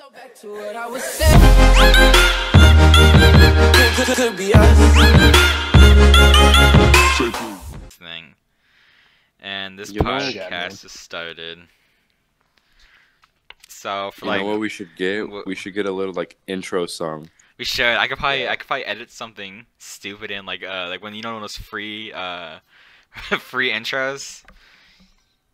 So back to what I was saying. Could, could, could be us. thing. And this You know- podcast has started. So for You like know what we should get? wh- We should get a little like intro song. we should I could probably I could probably edit something stupid in like uh like when you know those free uh free intros.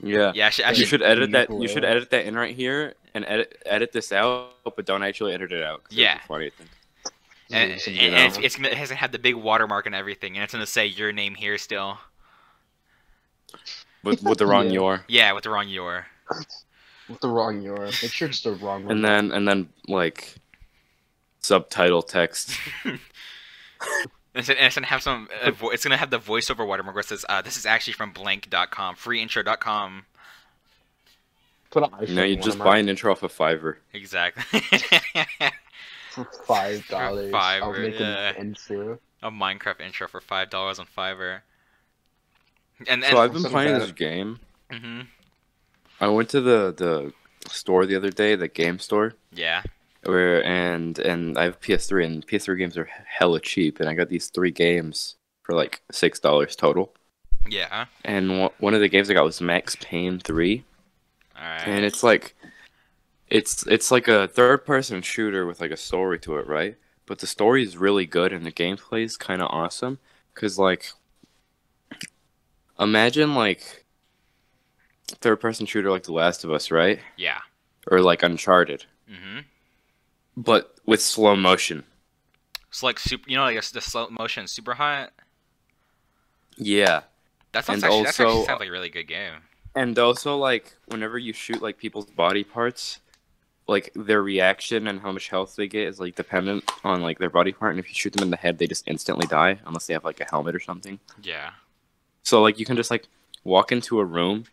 Yeah. Yeah, I should, I You should should edit that. You should edit that in right here and edit edit this out, but don't actually edit it out. it'd be Yeah. Funny. I think. and, Yeah, and it's, it's it hasn't had the big watermark and everything, and it's gonna say your name here still. With with the wrong Yeah. your. Yeah, with the wrong your. With the wrong your. Make sure it's the wrong one. And then and then like subtitle text. It's, it's gonna have some. Uh, vo- it's gonna have the voiceover watermark where it says, uh, "This is actually from blank.com, freeintro.com." Put an iPhone You know, you just buy an intro off of Fiverr. Exactly. for five dollars. I'll Fiverr, make yeah. an intro. a Minecraft intro for five dollars on Fiverr. And and So I've been playing bad. this game. hmm I went to the the store the other day, the game store, yeah, where and and I have PS3 and PS3 games are hella cheap, and I got these three games for like six dollars total. yeah. And one- one of the games I got was Max Payne three, All right. and it's like, it's it's like a third person shooter with like a story to it, right? But the story is really good, and the gameplay is kind of awesome. Cause like, imagine like third person shooter like The Last of Us, right? yeah. Or like Uncharted, Mm-hmm. but with slow motion. It's like super. You know, like the slow motion super hot. Yeah. That sounds And actually, that actually sounds like a really good game. And also like whenever you shoot like people's body parts, like their reaction and how much health they get is like dependent on like their body part and if you shoot them in the head they just instantly die unless they have like a helmet or something. Yeah. So like you can just like walk into a room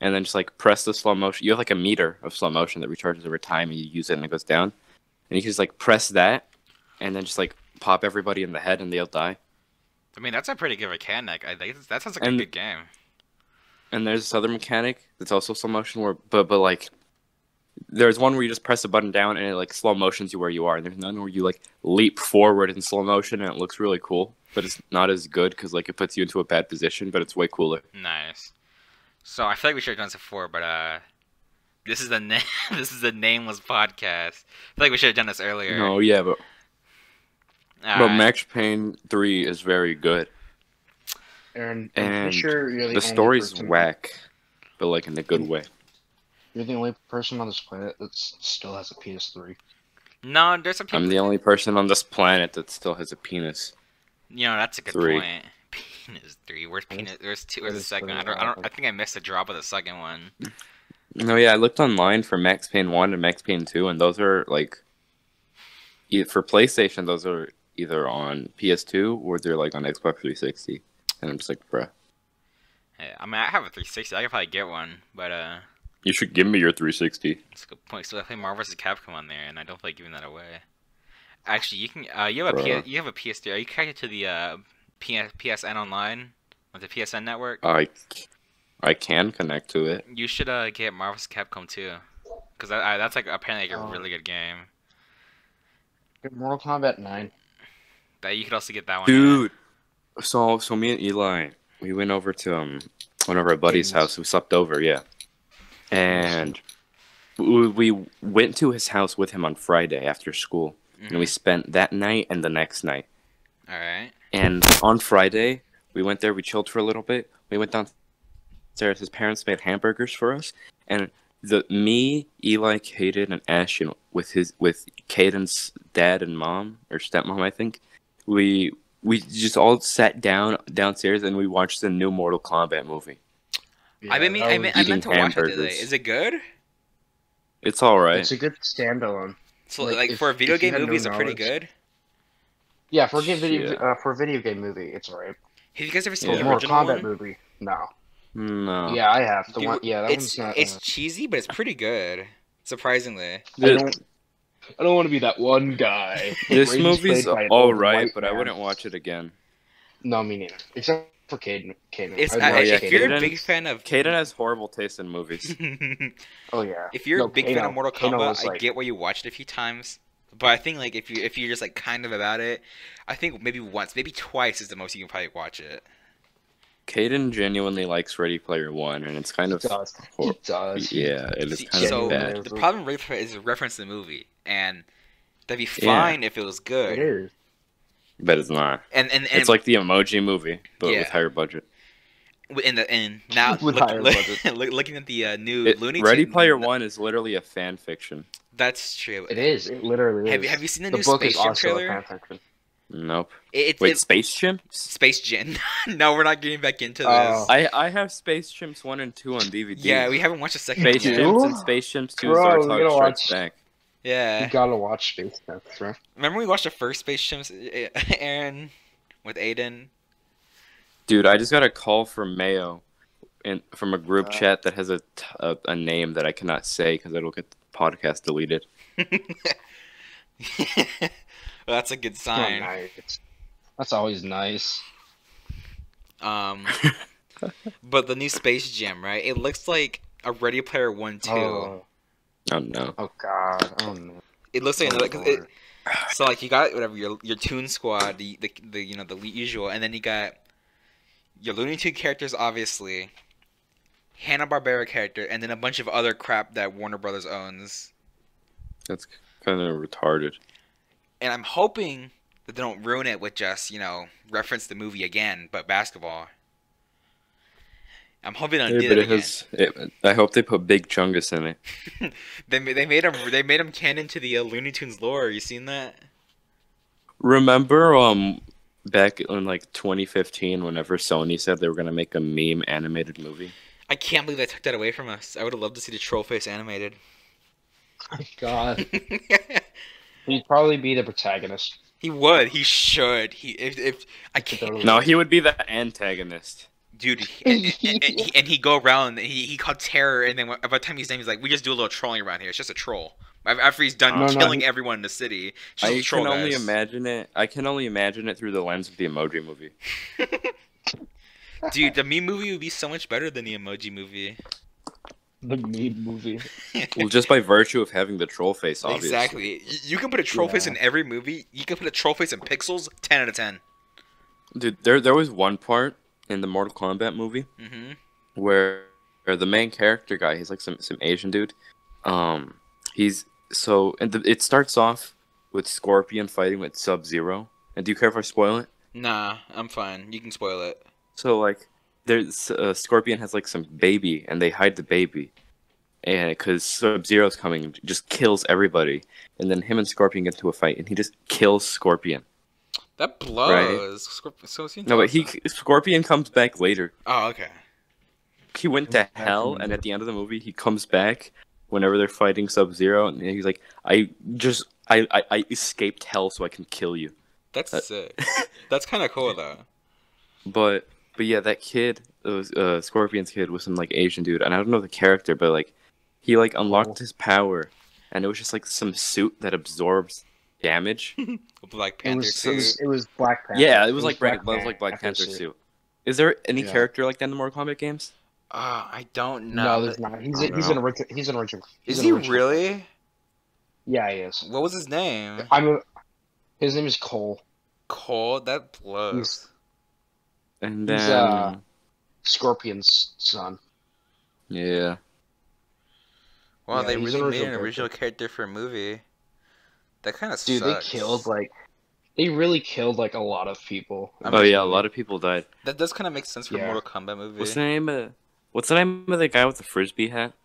and then just like press the slow motion. You have like a meter of slow motion that recharges over time and you use it and it goes down. And you can just like press that and then just like pop everybody in the head and they'll die. I mean, that's a pretty good mechanic. I think that sounds like And- a good game. And there's this other mechanic that's also slow motion where but but like there's one where you just press a button down and it like slow motions you where you are. And there's none where you like leap forward in slow motion and it looks really cool, but it's not as good because like it puts you into a bad position, but it's way cooler. Nice. So I feel like we should have done this before, but uh, this is the na- this is the nameless podcast. I feel like we should have done this earlier. No, yeah, but but Alright. Max Payne three is very good. Aaron, I'm And pretty sure you're the, The story's person- whack, but like in a good way. You're the only person on this planet that still has a PS3. No, there's some people. I'm the only person on this planet that still has a penis. You know, that's a good Three. point. Penis three. Where's penis? Where's two? Where's the second? I don't, I don't. I think I missed a drop of the second one. No, yeah, I looked online for Max Payne one and Max Payne two, and those are like, for PlayStation, those are either on PS2 or they're like on Xbox 360. And I'm just like, bruh, Yeah, I mean, I have a 360. I could probably get one, but uh, you should give me your 360. it's a good point. So I play Marvel vs. Capcom on there, and I don't feel like giving that away. Actually, you can. Uh, you have a Bruh. PS, you have a PS3. Are you connected to the uh, PS, PSN online, with the PSN network? I, I can connect to it. You should uh get Marvel vs. Capcom too, because that, uh, that's like apparently like a Oh. really good game. Get Mortal Kombat 9. That you could also get that one. Dude, so so me and Eli, we went over to um one of our buddies' Games. house. We slept over, yeah, and we, we went to his house with him on Friday after school, and we spent that night and the next night. All right. And on Friday, we went there. We chilled for a little bit. We went downstairs. His parents made hamburgers for us, and the me, Eli, Caden, and Ashton with his with Caden's dad and mom or stepmom, I think. We we just all sat down downstairs and we watched the new Mortal Kombat movie. I mean, I, mean, I meant to eating watch it today. Is it good? It's all right. It's a good standalone. So Like, like, if- for a video game movie, no is it pretty good? Yeah, for a game video Yeah. uh, for a video game movie, it's alright. Have you guys ever seen Yeah. the Mortal Kombat one? movie, no. no. Yeah, I have the Dude, one. Yeah, that it's one's not. it's uh, cheesy, but it's pretty good. Surprisingly. I don't. I don't want to be that one guy. this Raiden's movie's all right, by an all old right, white but I wouldn't watch it again. No, me neither. Except for Caden. Caden. It's I'd I, watch yeah, if you're a big fan of Kaden has horrible taste in movies. Oh yeah. if you're No, a big fan of Mortal Kombat, was, I get why you watched it a few times. But I think like if you if you're just like kind of about it, I think maybe once, maybe twice is the most you can probably watch it. Kaden genuinely likes Ready Player One, and it's kind He of does. hor- He does. yeah, it is See, kind so of bad. the problem with it is a reference to the movie, and that'd be Yeah. fine if it was good. It is. But it's not. And and, and It's like the Emoji Movie, but Yeah. with higher budget. in the and now With look, higher look- budget. look- looking at the uh, new It- Looney Ready Tune- Player One is literally a fan fiction. That's true. It is. It literally Have is. you have you seen the, the new book Space is Jam also a trailer? Fan fiction. Nope. It, it, Wait, it- Space Chimp? Space Jam. no, we're not getting back into this. Oh. I I have Space Chimps one and two on DVD. yeah, we haven't watched the second Space one yet. Chimps and Space Chimps Two Bro, Zartog we gotta Strikes watch- Back. Yeah. You gotta watch Space Jam, bro. Remember we watched the first Space Chimps, Aaron, with Aiden? Dude, I just got a call from Mayo, in from a group Uh. chat that has a, t- a a name that I cannot say because it'll get the podcast deleted. well, that's a good Oh, sign. nice. That's always nice. Um, but the new Space Jam, right? It looks like a Ready Player One too. Oh, Oh no. oh god. Oh no. It looks like Oh, another. 'cause it, so like you got whatever your your Toon Squad, the, the the you know the usual, and then you got your Looney Tune characters, obviously, Hanna Barbera character, and then a bunch of other crap that Warner Brothers owns. That's kind of retarded. And I'm hoping that they don't ruin it with just you know reference the movie again, but basketball. I'm hoping they don't Yeah, do but that it again. has. It, I hope they put Big Chungus in it. They they made him they made him canon to the uh, Looney Tunes lore. You seen that? Remember, um, back in like 2015, whenever Sony said they were gonna make a meme animated movie. I can't believe they took that away from us. I would have loved to see the troll face animated. God. He'd probably be the protagonist. he would. He should. He if, if I can't. No, he would be the antagonist. Dude, and, and, and, he, and he go around. And he he called terror, and then by the time he's done, he's like, "We just do a little trolling around here. It's just a troll." After he's done No, no, killing he- everyone in the city, I just I a troll can only guys. imagine it. I can only imagine it through the lens of the Emoji Movie. Dude, the meme movie would be so much better than the emoji movie. The meme movie. Well, just by virtue of having the troll face, obviously. Exactly. You can put a troll face in every movie. You can put a troll face in Pixels. Ten out of ten. Dude, there there was one part in the Mortal Kombat movie hmm where, where the main character guy, he's like some some Asian dude. Um, he's so and the, it starts off with Scorpion fighting with Sub Zero. And do you care if I spoil it? Nah, I'm fine. You can spoil it. So like, there's uh, Scorpion has like some baby, and they hide the baby, and because Sub Zero's coming, just kills everybody, and then him and Scorpion get into a fight, and he just kills Scorpion. That blows. Scorp- so No, but he Scorpion comes back later. Oh, okay. He went to hell, and at the end of the movie, he comes back whenever they're fighting Sub Zero, and he's like, "I just I, I I escaped hell so I can kill you." That's Uh, sick. That's kind of cool though. But but yeah, that kid, it was uh, Scorpion's kid, was some like Asian dude, and I don't know the character, but like he like unlocked Oh. his power, and it was just like some suit that absorbs damage. Black It Panther was, suit. it was it was Black Panther. yeah, it was like Black, it was like Black Panther suit. suit. Is there any Yeah. character like that in the Mortal Kombat games? Ah, I don't know. No, there's not. He's I a, don't he's an original. He's an original. he's Is an he original. really? Yeah, he is. What was his name? I'm. A, his name is Cole. Cole. That blows. He's And He's, uh, Scorpion's son. yeah, Wow, yeah, they really made an original original character for a movie. That kind of Dude, sucks. they killed like. They really killed like a lot of people. in oh yeah, a lot of people died. That does kind of make sense for a Yeah. Mortal Kombat movie. What's the name of What's the name of the guy with the frisbee hat?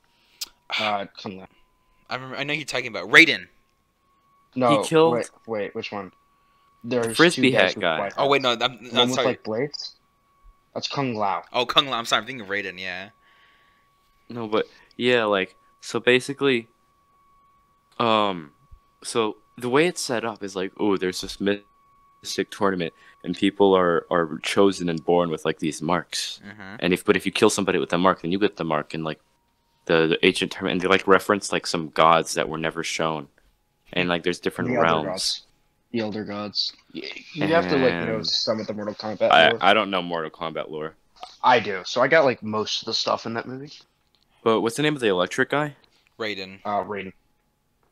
Uh, come on. I remember. I know you're talking about Raiden. No, he killed- Wait, wait, which one? There's frisbee two guys hat guy. Oh wait, no. I'm, The I'm one with like blades. That's Kung Lao. Oh, Kung Lao. I'm sorry. I'm thinking Raiden. Yeah. No, but yeah, like so basically, um, so the way it's set up is like, oh, there's this mystic tournament, and people are are chosen and born with like these marks, Mm-hmm. and if but if you kill somebody with the mark, then you get the mark, and like the the ancient tournament, and they like reference like some gods that were never shown, and like there's different The other realms. Gods. The Elder Gods. You, you have to like know some of the Mortal Kombat. I lore. I don't know Mortal Kombat lore. I do. So I got like most of the stuff in that movie. But what's the name of the electric guy? Raiden. Uh, Raiden.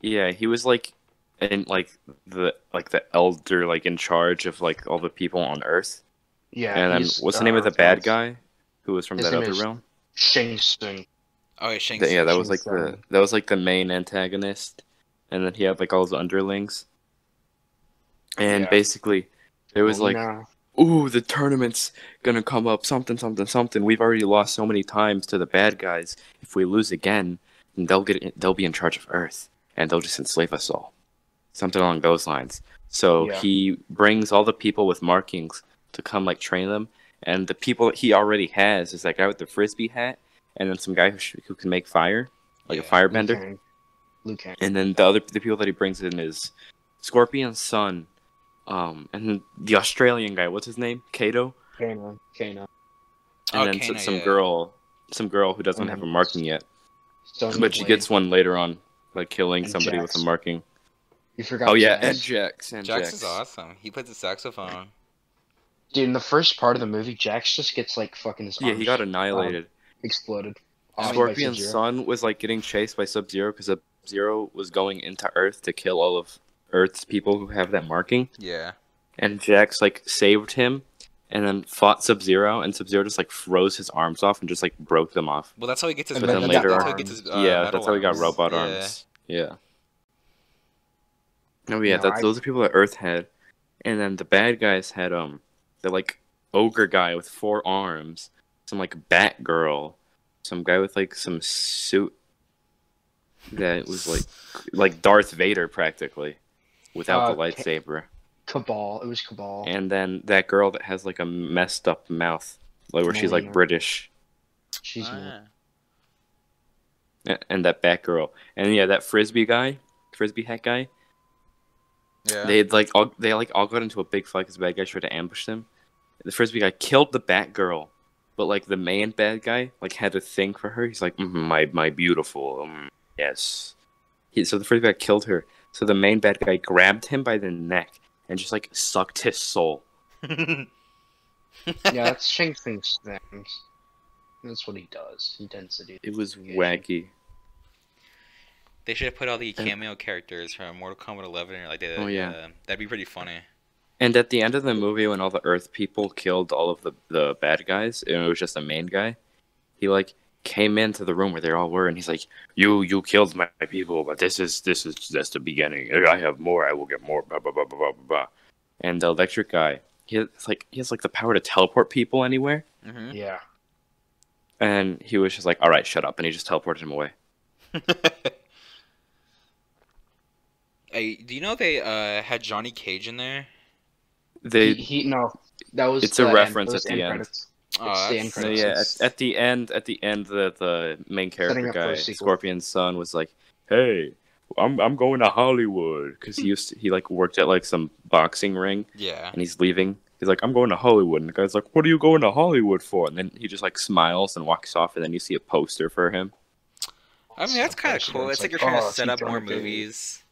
Yeah, he was like in like the like the elder like in charge of like all the people on Earth. Yeah. and then what's the uh, name of the bad guy who was from His that name other is- realm? Shang Tsung. Oh, yeah, Shang Th- yeah, that Tsung. was like Shang the that was like the main antagonist, and then he had like all his underlings. And Yeah. basically, it was like, Nah. "Ooh, the tournament's gonna come up, something, something, something. We've already lost so many times to the bad guys. If we lose again, then they'll get they'll be in charge of Earth, and they'll just enslave us all." Something along those lines. So Yeah. he brings all the people with markings to come like train them, and the people that he already has is that guy with the frisbee hat, and then some guy who, sh- who can make fire, like Yeah. a firebender. Liu Kang. And then the other the people that he brings in is Scorpion's son, um, and the Australian guy. What's his name? Kato. Kano. Kano. And Oh, then Kano, some yeah. girl, some girl who doesn't And have a marking yet, Sonya but she Blade. gets one later on, like killing And somebody with a marking. You forgot. Oh yeah, Jax. and Jax. And Jax Jax. is awesome. He plays the saxophone. Dude, in the first part of the movie, Jax just gets like fucking his Yeah, he got annihilated. exploded. off Scorpion's son was like getting chased by Sub Zero because Sub Zero was going into Earth to kill all of Earth's people who have that marking. Yeah. and Jax like saved him and then fought Sub Zero and Sub Zero just like froze his arms off and just like broke them off. Well, that's how he gets his. But then then that's, later that's how on- he his. Uh, yeah, metal that's how he got arms. robot Yeah. arms. Yeah. Oh yeah, No, that's I- those are people that Earth had. And then the bad guys had um the like ogre guy with four arms, some like bat girl, some guy with like some suit that was like like Darth Vader practically without Uh, the Ca- lightsaber. Cabal. It was Cabal. and then that girl that has like a messed up mouth, like where she's like British, She's Ah. And that Batgirl, and yeah, that frisbee guy, frisbee hat guy. Yeah. They like all they like all got into a big fight because the bad guy tried to ambush them. The frisbee guy killed the Batgirl, but like the main bad guy like had a thing for her. He's like, mm my my beautiful, um, yes. He, so the frisbee guy killed her. So the main bad guy grabbed him by the neck and just like sucked his soul. yeah, that's Shang Tsung's things. That's what he does. He tends to do. It was Yeah. wacky. They should have put all the cameo characters from Mortal Kombat 11 or like that. Oh, yeah. uh, that'd be pretty funny. And at the end of the movie, when all the Earth people killed all of the, the bad guys, and it was just the main guy, he like came into the room where they all were, and he's like, "You you killed my people, but this is this is just the beginning. I have more. I will get more." Blah blah blah blah blah blah. blah. And the electric guy, he has like he has like the power to teleport people anywhere, hmm Yeah. and he was just like, "All right, shut up," and he just teleported him away. hey, do you know they uh had Johnny Cage in there? They he, he no. That was. It's a reference End, at the end. credits. Oh, It's the So yeah, at, at the end, at the end, the the main character Setting up for a guy. Scorpion's son, was like, "Hey, I'm I'm going to Hollywood," because he used to, he like worked at like some boxing ring, yeah. and he's leaving. He's like, "I'm going to Hollywood," and the guy's like, "What are you going to Hollywood for?" And then he just like smiles and walks off, and then you see a poster for him. I mean, that's kind of cool. like, It's like you're trying oh, to set up more movies.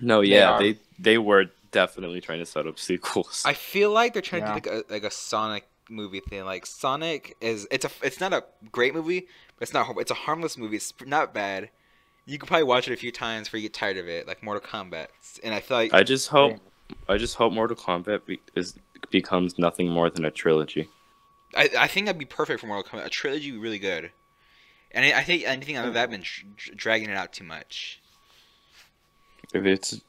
No, They yeah, are. they they were definitely trying to set up sequels. I feel like they're trying Yeah. to do like a, like a Sonic movie thing. Like Sonic is it's a it's not a great movie, but it's not it's a harmless movie. It's not bad. You could probably watch it a few times before you get tired of it, like Mortal Kombat. And I feel like I just hope, I just hope Mortal Kombat be, is becomes nothing more than a trilogy. I, I think that'd be perfect for Mortal Kombat. A trilogy would be really good. And I, I think anything other than that been dr- dr- dragging it out too much. if it's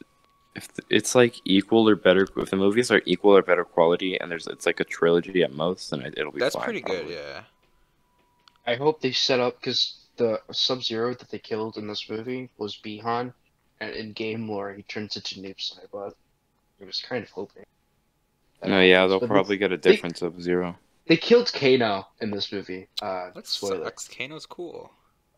if it's like equal or better if the movies are equal or better quality and there's it's like a trilogy at most then it- it'll be That's fine, pretty good, yeah. I hope they set up because the Sub Zero that they killed in this movie was Bi-Han, and in game lore he turns into Noob Saibot. I was kind of hoping. no yeah happens, they'll but probably get a they- difference of zero. They killed Kano in this movie. Uh, That spoiler. sucks. Kano's cool.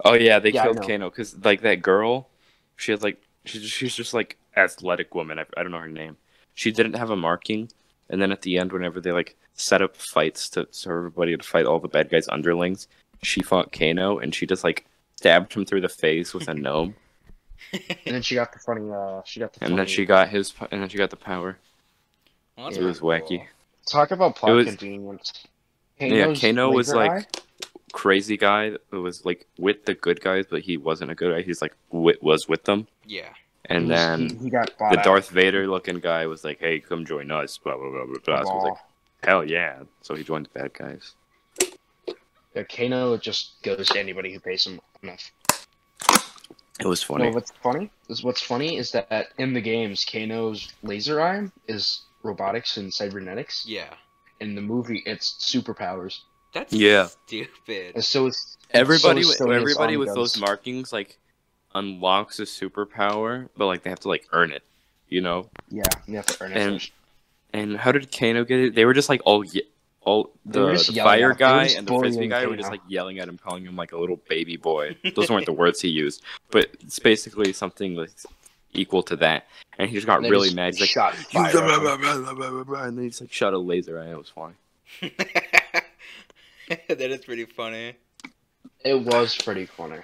Oh yeah they Yeah, killed kano because like that girl she had like she's she's just like athletic woman I, I don't know her name she didn't have a marking and then at the end whenever they like set up fights to so everybody to fight all the bad guys underlings she fought kano and she just like stabbed him through the face with a gnome And then she got the funny. Uh, she got the. And then she got his, p- and then she got the power. Well, that's It was pretty wacky. cool. Talk about plot It was- convenience. Yeah, Kano was laser like eye? crazy guy who was like with the good guys, but he wasn't a good guy. He's like wi- was with them, Yeah. And He then he, he got the out. Darth Vader looking guy was like, "Hey, come join us." Blah blah blah blah. blah. So I was like, "Hell yeah!" So he joined the bad guys. Yeah, Kano just goes to anybody who pays him enough. It was No, funny. what's funny is what's funny is that in the games, Kano's laser eye is robotics and cybernetics. Yeah. In the movie, it's superpowers. That's Yeah. stupid. And so is everybody, so with everybody with does. those markings like unlocks a superpower, but like they have to like earn it. You know. Yeah, you have to earn it And. And how did Kano get it? They were just like all ye- all the, the fire at him. They were guy and the frisbee bullying guy were just like yelling at him, calling him like a little baby boy. Those weren't the words he used, but it's basically something like equal to that. And he just got really just mad. He's like, shot fire blah, blah, blah, blah, blah, blah, blah," and then he just like shot a laser eye. It was funny. that is pretty funny. It was pretty funny.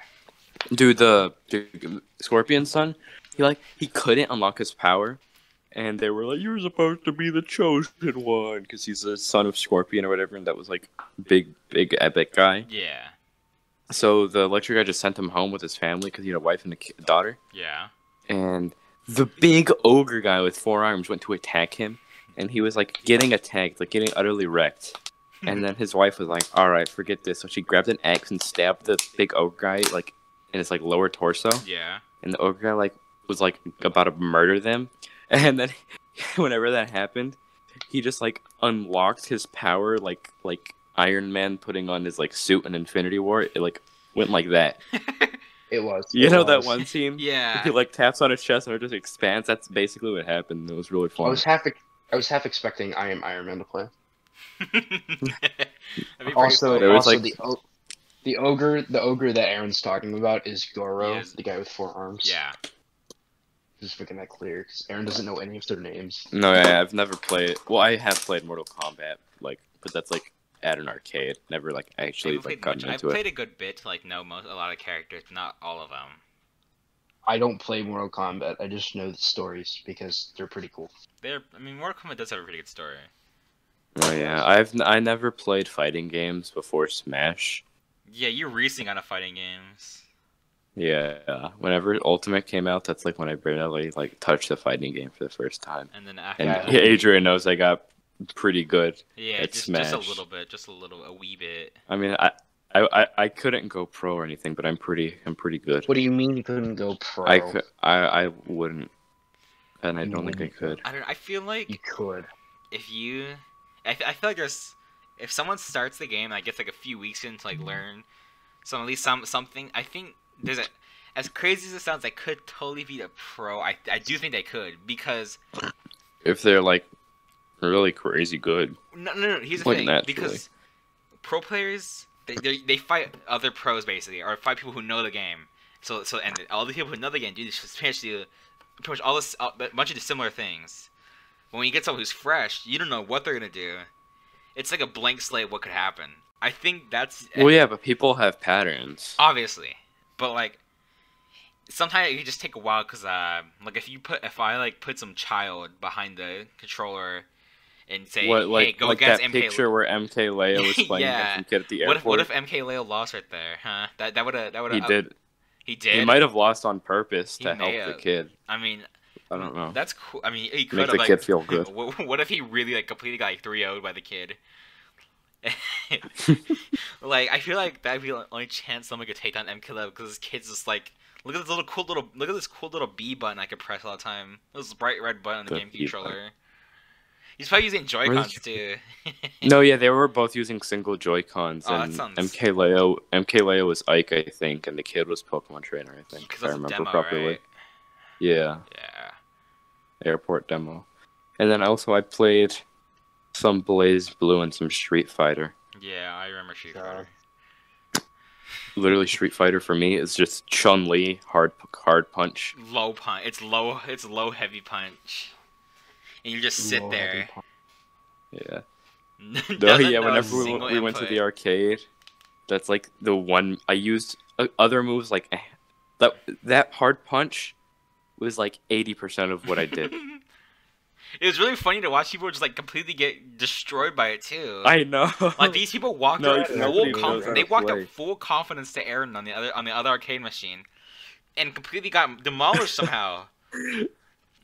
Dude, the, the Scorpion son, he like he couldn't unlock his power, and they were like, "You're supposed to be the chosen one," because he's the son of Scorpion or whatever, and that was like big, big epic guy. Yeah. So the electric guy just sent him home with his family because he had a wife and a ki- daughter, Yeah. and the big ogre guy with four arms went to attack him, and he was like getting attacked, like getting utterly wrecked. And then his wife was like, "All right, forget this." So she grabbed an axe and stabbed the big ogre guy like in his like lower torso Yeah. and the ogre guy like was like about to murder them and then whenever that happened he just like unlocked his power like like iron man putting on his like suit in infinity war it like went like that It was. you it know that one scene Yeah. he like taps on his chest and it just expands that's basically what happened it was really fun. I was half. I was half expecting I am Iron Man to play. That'd be pretty Also, funny. There was, also like- the o- the ogre, the ogre that Aaron's talking about is Goro, Yes. the guy with four arms. yeah. just making that clear because Aaron doesn't know any of their names. no yeah, i've never played well i have played mortal kombat like but that's like at an arcade never like actually haven't like played much. gotten I've into it played a good bit to like know most a lot of characters, not all of them. I don't play Mortal Kombat. I just know the stories because they're pretty cool. They're I mean Mortal Kombat does have a pretty good story. oh yeah i've n- i never played fighting games before smash Yeah, you're racing on a fighting games. Yeah, whenever Ultimate came out, that's like when I barely like touched the fighting game for the first time. And then after And that, yeah, Adrian knows I got pretty good. yeah, at just, just a little bit, just a little, a wee bit. I mean, I, I, I, I couldn't go pro or anything, but I'm pretty, I'm pretty good. What do you mean you couldn't go pro? I could, I, I wouldn't, and I don't think I could. I don't. I feel like You could. if you, I, I feel like there's, if someone starts the game and I gets like a few weeks in to like mm-hmm. learn, some at least some something. I think there's a, as crazy as it sounds, I could totally be a pro. I I do think they could because If they're like really crazy good, no no no. Here's the Like, thing naturally. because pro players they they they fight other pros basically or fight people who know the game. So so and all the people who know the game do this especially pretty much all this uh, a bunch of the similar things. But when you get someone who's fresh, you don't know what they're gonna do. It's like a blank slate. What could happen? I think that's well, yeah, but people have patterns. obviously, but like sometimes it can just take a while because uh, like if you put if I like put some child behind the controller and say what, hey like, go like against that MK. picture where MK Leo was playing Yeah. some kid at the what airport. if what if MK Leo lost right there? Huh? That that would have that would he have did? he did. He might have lost on purpose He to help the kid. I mean, I don't know. That's cool. I mean, he could Make the like, kid feel good. What, if he really like completely got like 3 0 by the kid? like I feel like that'd be the only chance someone could take down MKLeo because this kid's just like look at this little cool little look at this cool little B button I could press all the time. This bright red button on the, The game B controller. He's probably using Joy Cons too. No, yeah, they were both using single Joy Cons, Oh, that and sounds- MK Leo, MK Leo was Ike, I think, and the kid was Pokemon Trainer, I think, if I remember demo, properly. right? Yeah, Yeah. Airport demo, and then also I played some BlazBlue and some Street Fighter. Yeah, I remember Street God. Fighter. Literally, Street Fighter for me is just Chun Li hard hard punch. Low punch. It's low. It's low heavy punch. And you just sit Lord, there. Yeah. No, yeah. Whenever we, we went to the arcade, that's like the one I used uh, other moves like eh, That that hard punch was like eighty percent of what I did. it was really funny to watch people just like completely get destroyed by it too. I know. like these people walked No, up full knows conf- how they walked play. up full confidence to Aaron on the other on the other arcade machine, and completely got demolished somehow.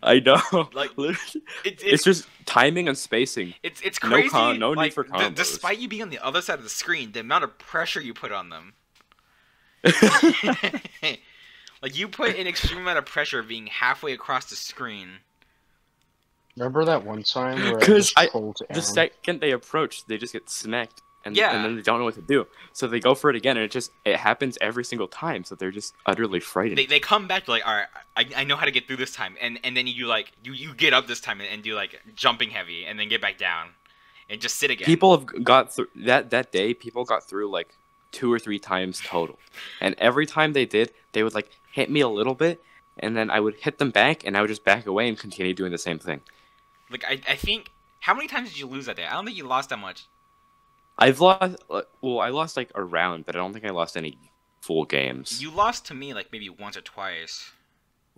I know. Like, Literally. It, it's it's just timing and spacing. it's it's crazy. no con- no need like, for d- combos. despite you being on the other side of the screen, the amount of pressure you put on them. Like you put an extreme amount of pressure being halfway across the screen. Remember that one time where I 'Cause just I- pulled The second they approach, they just get smacked, and Yeah. and then they don't know what to do. So they go for it again, and it just it happens every single time. So they're just utterly frightened. They, they come back to like, all right, I, I know how to get through this time, and and then you like you you get up this time and, and do like jumping heavy, and then get back down, and just sit again. people have got through that that day. People got through like two or three times total, and every time they did, they would like hit me a little bit, and then I would hit them back, and I would just back away and continue doing the same thing. like I I think how many times did you lose that day? I don't think you lost that much. I've lost. uh, Well, I lost like a round, but I don't think I lost any full games. You lost to me like maybe once or twice.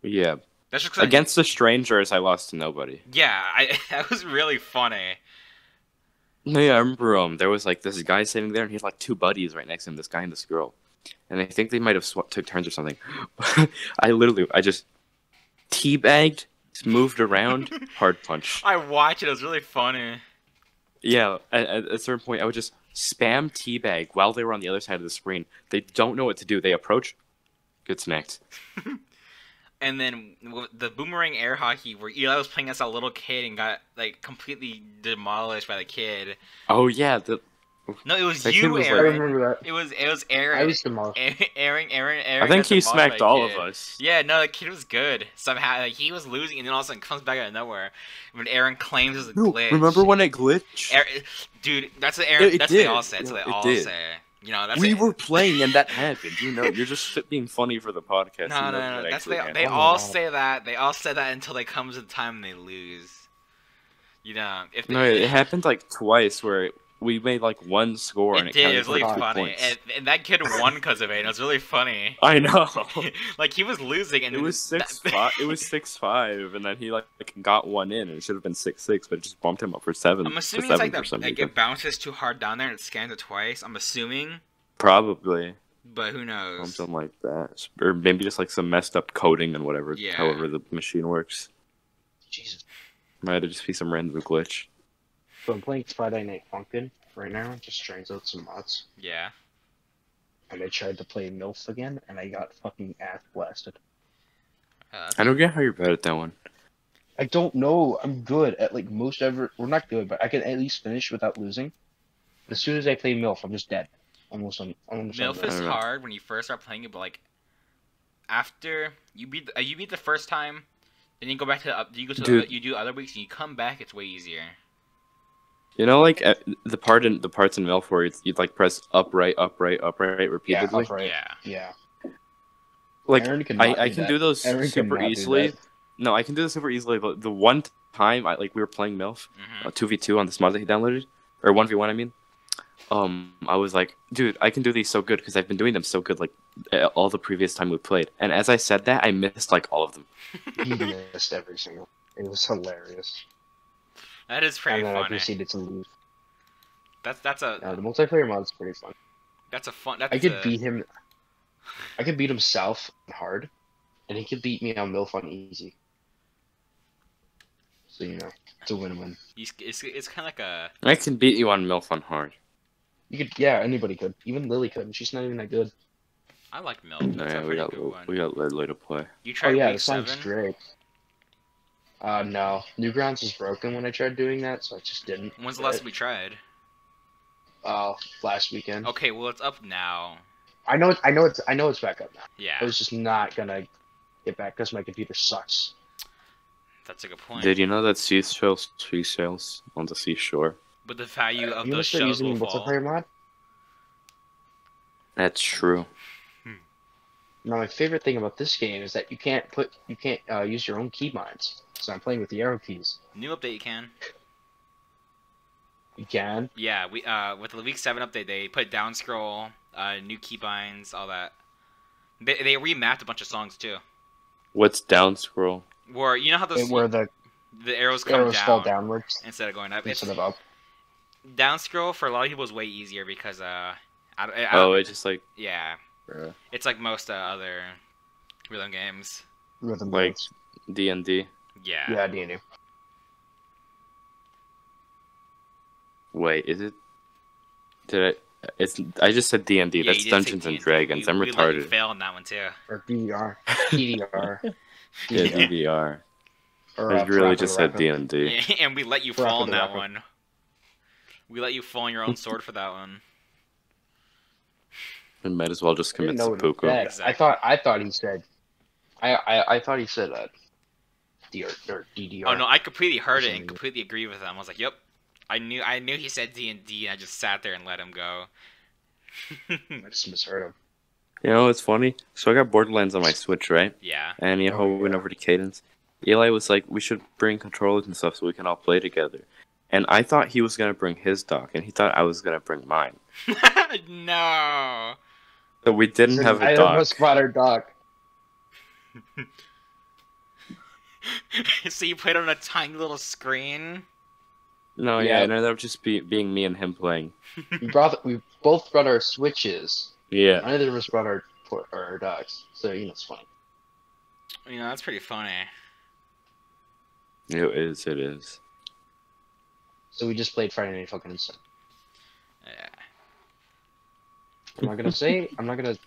yeah, That's just 'cause I- against the strangers, I lost to nobody. Yeah, I that was really funny. No, yeah, I remember. Um, there was like this guy sitting there, and he had like two buddies right next to him. This guy and this girl, and I think they might have sw- took turns or something. I literally, I just teabagged, moved around, hard punch. I watched it. It was really funny. Yeah, at, at a certain point, I would just spam teabag while they were on the other side of the screen. They don't know what to do. They approach, get smacked. And then the boomerang air hockey, where Eli was playing as a little kid and got like completely demolished by the kid. Oh yeah, the No, it was That you, was, I like- Aaron. remember that. It was it was Aaron. I was demolished. Aaron, Aaron, Aaron. I think he smacked all kid. of us. Yeah, no, the kid was good. Somehow like, he was losing, and then all of a sudden comes back out of nowhere when Aaron claims it's a No, glitch. remember when it glitched? Aaron, dude, that's what Aaron. It- it that's what they did. all say. That's what they It all did. say. You know, that's we what, were playing and that happened. You know, you're just being funny for the podcast. No, You no, know no. that That's actually they. happened. They Oh all God. say that. They all say that until they comes to the time they lose. You know, if they, No, it happened like twice where we made like one score and it it did. counted It was really funny, points. and, and that kid won because of it. And it was really funny. I know. like he was losing, and it was six that- five. It was six five, and then he like got one in, and it should have been six six, but it just bumped him up for seven. I'm assuming seven it's like for that. Like it bounces too hard down there and it scans it twice. I'm assuming, Probably but who knows? something like that, or maybe just like some messed up coding and whatever. Yeah. However, the machine works. Jesus. Might have just be some random glitch. So I'm playing Friday Night Funkin' right now. Just trying out some mods. Yeah. And I tried to play MILF again, and I got fucking ass blasted. Uh, I don't get how you're bad at that one. I don't know. I'm good at like most ever. We're not good, but I can at least finish without losing. But as soon as I play MILF, I'm just dead. Almost on. Almost on MILF the- is I don't know. hard when you first start playing it, but like after you beat the, uh, you beat the first time, then you go back to the, you go to the, Dude. other- you do other weeks and you come back. It's way easier. You know, like uh, the part in the parts in MILF you'd, you'd like press upright, upright, upright Yeah, repeatedly. upright. Yeah. Yeah. Like I, not I can that. do those Aaron super easily. No, I can do this super easily. But the one time I like we were playing MILF, hmm uh, two v two on this mod that he downloaded, or one v one, I mean. Um, I was like, dude, I can do these so good because I've been doing them so good like all the previous time we played. And as I said that, I missed like all of them. He missed every single. It was hilarious. That is pretty and then I proceeded to lose. That's that's a Uh, the multiplayer mod is pretty fun. that's a fun. That's I could a, beat him. I could beat him south hard, and he could beat me on MILF on easy. So you know, it's a win-win. It's it's, it's kind of like a I can beat you on MILF on hard. You could, yeah, anybody could. Even Lily could. and She's not even that good. I like milk. No, yeah, we got good one. we got Ledley to play. You tried Oh yeah, week the song's seven. great. Uh, no, Newgrounds was broken when I tried doing that, so I just didn't. When's the last time we tried? Uh, last weekend. Okay, well it's up now. I know, it, I know it's, I know it's back up now. Yeah, I was just not gonna get back because my computer sucks. that's a good point. Did you know that seashells, seashells on the seashore? But the value of those must start shells using will fall. multiplayer mod. That's true. Now, my favorite thing about this game is that you can't put, you can't uh, use your own keybinds. So I'm playing with the arrow keys. New update you can. You can. Yeah, we uh with the week seven update they put down scroll, uh new keybinds, all that. They they remapped a bunch of songs too. What's down scroll? Where you know how those And where the the arrows come arrows down fall downwards instead of going up. It's instead of up. down scroll for a lot of people is way easier because uh, I, I, I, Oh, it's just like yeah, uh, it's like most uh, other rhythm games. Rhythm Like- D and D. Yeah. Yeah, D&D. Wait, is it? Did I? It's. I just said D and D. That's you did say Dungeons and Dragons. We- I'm we let you retarded. fail on that one too. Or DDR. DDR. Yeah, DDR. DVR. Or, I uh, really just said Rapid. D and D. and we let you Rocket fall on that Rocket. one. We let you fall on your own sword for that one. We might as well just commit know what seppuku. said. I thought I thought he said I I, I thought he said uh DR or DDR. Oh no, I completely heard it and Something. completely agree with him. I was like, "Yep, I knew, I knew he said D and D, and I just sat there and let him go." I just misheard him. You know, it's funny. So I got Borderlands on my Switch, right? yeah, And you know, Oh, we went yeah. over to Caden's. Eli was like, "We should bring controllers and stuff so we can all play together." And I thought he was gonna bring his dock, and he thought I was gonna bring mine. no. So we didn't have I a dock. I almost bought our dock. so you played on a tiny little screen. No, yeah, Yeah. it ended up just be, being me and him playing. We brought we both brought our switches. Yeah. Neither of us brought our our, our docks. So you know it's funny. You know, that's pretty funny. It is. It is. So we just played Friday Night Fucking Insane. Yeah. I'm not gonna say I'm not gonna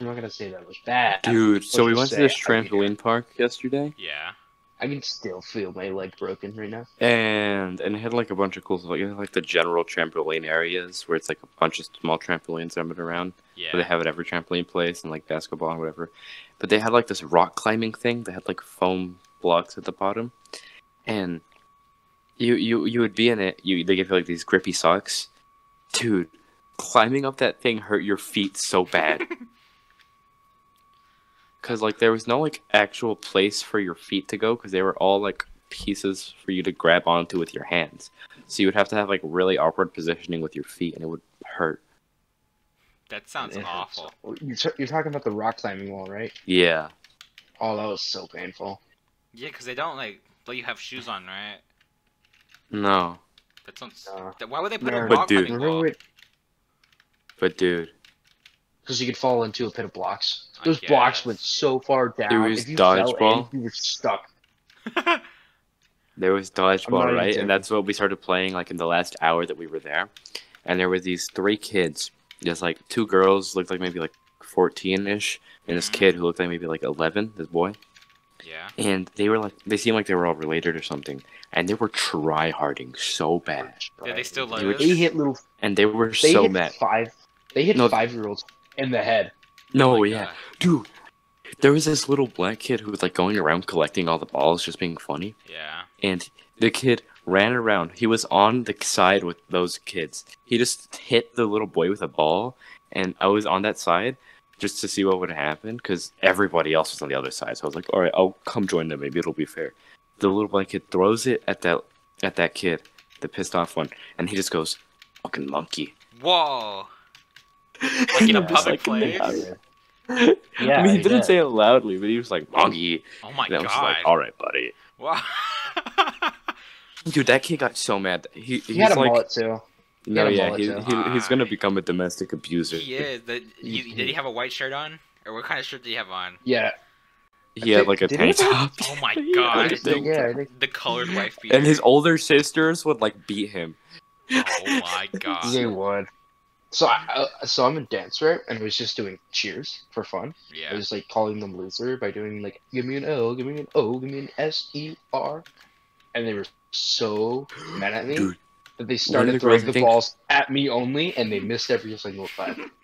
I'm not gonna say that was bad. Dude, so we you went to say, this I mean- trampoline park yesterday, Yeah. I can still feel my leg broken right now. and and it had like a bunch of cool stuff. Like, it had, like the general trampoline areas where it's like a bunch of small trampolines that around. Yeah. Where they have at every trampoline place and like basketball and whatever. But they had like this rock climbing thing. They had like foam blocks at the bottom, and you you you would be in it. You they give you like these grippy socks, dude. Climbing up that thing hurt your feet so bad. Cause like there was no like actual place for your feet to go because they were all like pieces for you to grab onto with your hands. So you would have to have like really awkward positioning with your feet, and it would hurt. that sounds It hurts. awful. You're, t- you're talking about the rock climbing wall, right? Yeah. Oh, that was so painful. Yeah, because they don't like let you have shoes on, right? No. That sounds. No. Why would they put No. a But rock dude- climbing Remember wall? But dude, Because you could fall into a pit of blocks. Those blocks went so far down. There was if you dodgeball. you were stuck. there was I'm not dodgeball, right? And that's what we started playing like in the last hour that we were there. And there were these three kids. There's like two girls, looked like maybe like 14 ish, and this Mhm. kid who looked like maybe like 11, this boy. yeah. And they were like, they seemed like they were all related or something. And they were try harding so bad. Did they still You would- lose? They hit little. And they were They so hit mad. five. They hit No. five year olds in the head. No, Oh yeah. God. Dude, there was this little black kid who was like going around collecting all the balls, just being funny. Yeah. and the kid ran around. He was on the side with those kids. He just hit the little boy with a ball, and I was on that side just to see what would happen because everybody else was on the other side. So I was like, "All right, I'll come join them. Maybe it'll be fair." The little black kid throws it at that at that kid, the pissed off one, and he just goes, "Fucking monkey!" Whoa. Like in a public place? Yeah, I mean, he he didn't did. say it loudly, but he was like, "Monkey." Oh my and I was god. like, "All right, buddy." Wow. Dude, that kid got so mad. He, He he's had a like, mullet too. no, had yeah, mullet, he, he, he's gonna become a domestic abuser. he is. The, he, did he have a white shirt on? Or what kind of shirt did he have on? Yeah. He had like a did tank top. Oh my Yeah, god. like a Yeah, I think The colored wife beater. And his older sisters would like beat him. Oh my god. they would. So I, uh, so I'm a dancer, and I was just doing cheers for fun. Yeah. I was like calling them loser by doing like give me an L, give me an O, give me an S E R, and they were so mad at me Dude, that they started girls, throwing the balls at me only, and they missed every single time.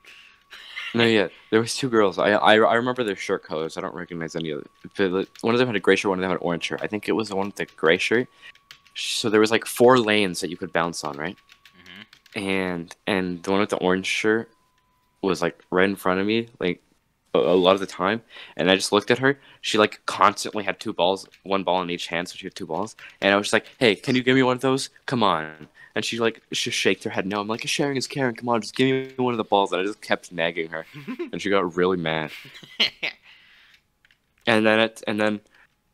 No, yeah, there was two girls. I, I I remember their shirt colors. I don't recognize any of them. One of them had a gray shirt. One of them had an orange shirt. I think it was the one with the gray shirt. So there was like four lanes that you could bounce on, right? And and the one with the orange shirt was like right in front of me, like a, a lot of the time. And I just looked at her. She like constantly had two balls, one ball in each hand, so she had two balls. And I was just like, "Hey, can you give me one of those? Come on." And she like she shaked her head no. I'm like, "Sharing is caring. Come on, just give me one of the balls." And I just kept nagging her, and she got really mad. And then it, and then,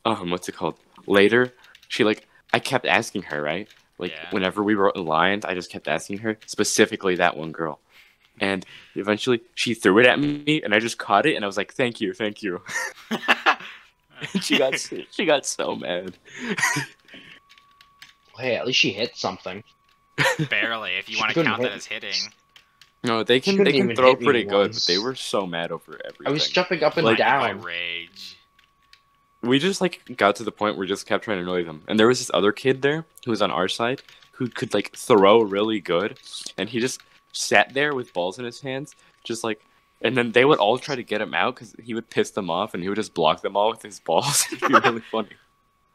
um, what's it called? Later, she like I kept asking her right, like Yeah. whenever we were aligned, I just kept asking her specifically that one girl, and eventually she threw it at me, and I just caught it, and I was like, "Thank you, thank you." and she got she got so mad. Hey, at least she hit something. Barely, if you want to couldn't count that as hitting. No, they can they can throw pretty good, but they were so mad over everything. I was jumping up and Like- Blinded by down. rage. We just like got to the point where we just kept trying to annoy them. And there was this other kid there who was on our side who could like throw really good, and he just sat there with balls in his hands, just like. And then they would all try to get him out because he would piss them off, and he would just block them all with his balls. It'd be really funny.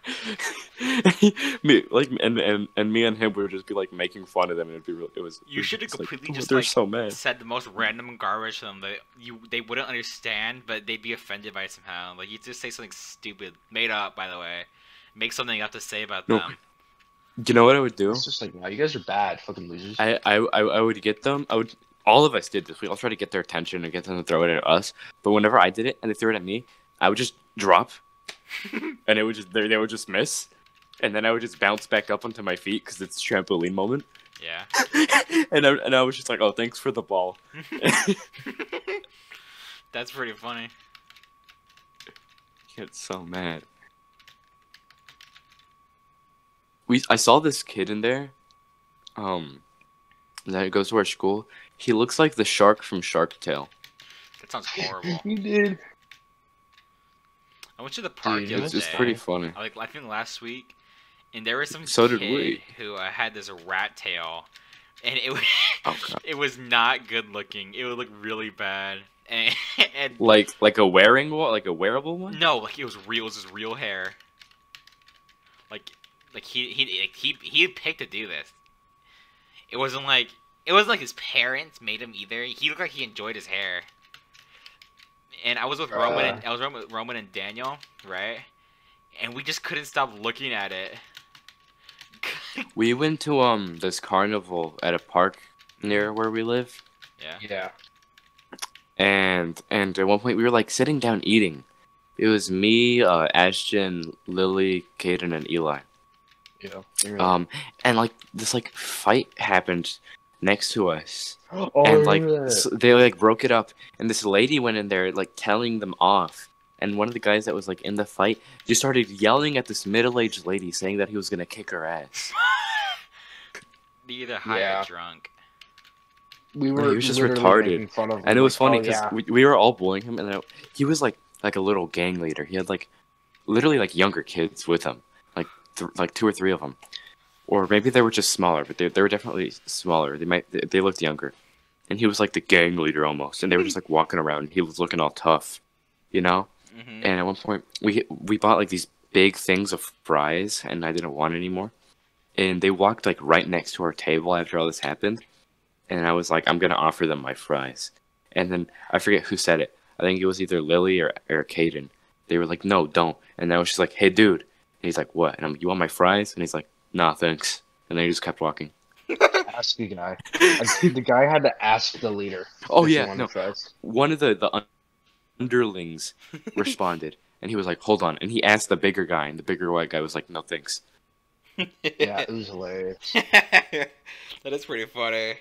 me like and, and and me and him we would just be like making fun of them and it'd be real it was You should have was, like, completely "Oh, just they're like so mad said the most random garbage to them that you they wouldn't understand, but they'd be offended by it somehow. Like you just say something stupid, made up by the way, make something up to say about No. them. you know what i would do It's just like, wow, you guys are bad, fucking losers. I, I, I, I would get them. I would. All of us did this. We all try to get their attention and get them to throw it at us. But whenever I did it and they threw it at me, I would just drop, and it would just they, they would just miss, and then I would just bounce back up onto my feet because it's trampoline moment. Yeah. and I, and I was just like, oh, thanks for the ball. That's pretty funny. Get so mad. We I saw this kid in there, um, that goes to our school. He looks like the shark from Shark Tale. That sounds horrible. he did. I went to the park Dude, the It's, it's pretty funny. Like I think last week, and there was some So did kid we. who uh, had this rat tail, and it was Oh, it was not good looking. It would look really bad, and, and Like like a wearing one, like a wearable one. no, like it was real. It was his real hair. Like like he he like, he he picked to do this. It wasn't like it wasn't like his parents made him either. He looked like he enjoyed his hair. And I was with Roman and I was with Roman and Daniel, right? And we just couldn't stop looking at it. We went to um this carnival at a park near where we live, yeah. Yeah. and and at one point we were like sitting down eating. It was me, uh, Ashton, Lily, Caden, and Eli. Yeah. Um, and like this like fight happened next to us, oh, and like yeah. s they like broke it up, and this lady went in there like telling them off. And one of the guys that was like in the fight just started yelling at this middle-aged lady, saying that he was gonna kick her ass. They either high Yeah. or drunk. we Well, were he was just retarded. making fun of And it was like, funny oh, because yeah. we, we were all bullying him, and then he was like like a little gang leader. He had like literally like younger kids with him, like th- like two or three of them, or maybe they were just smaller, but they they were definitely smaller. They might they, they looked younger, and he was like the gang leader almost. And they were just like walking around. He was looking all tough, you know. hmm And at one point, we we bought like these big things of fries, and I didn't want any more. And they walked like right next to our table after all this happened, and I was like, I'm gonna offer them my fries. And then I forget who said it. I think it was either Lily or or Caden. They were like, No, don't. And I was just like, Hey, dude. And he's like, What? And I'm, like, you want my fries? And he's like, Nah, thanks. And then he just kept walking. ask the guy. The guy had to ask the leader. Oh yeah, no. One of the the underlings responded, and he was like, "Hold on," and he asked the bigger guy, and the bigger white guy was like, "No thanks." Yeah, it was hilarious. that is pretty funny.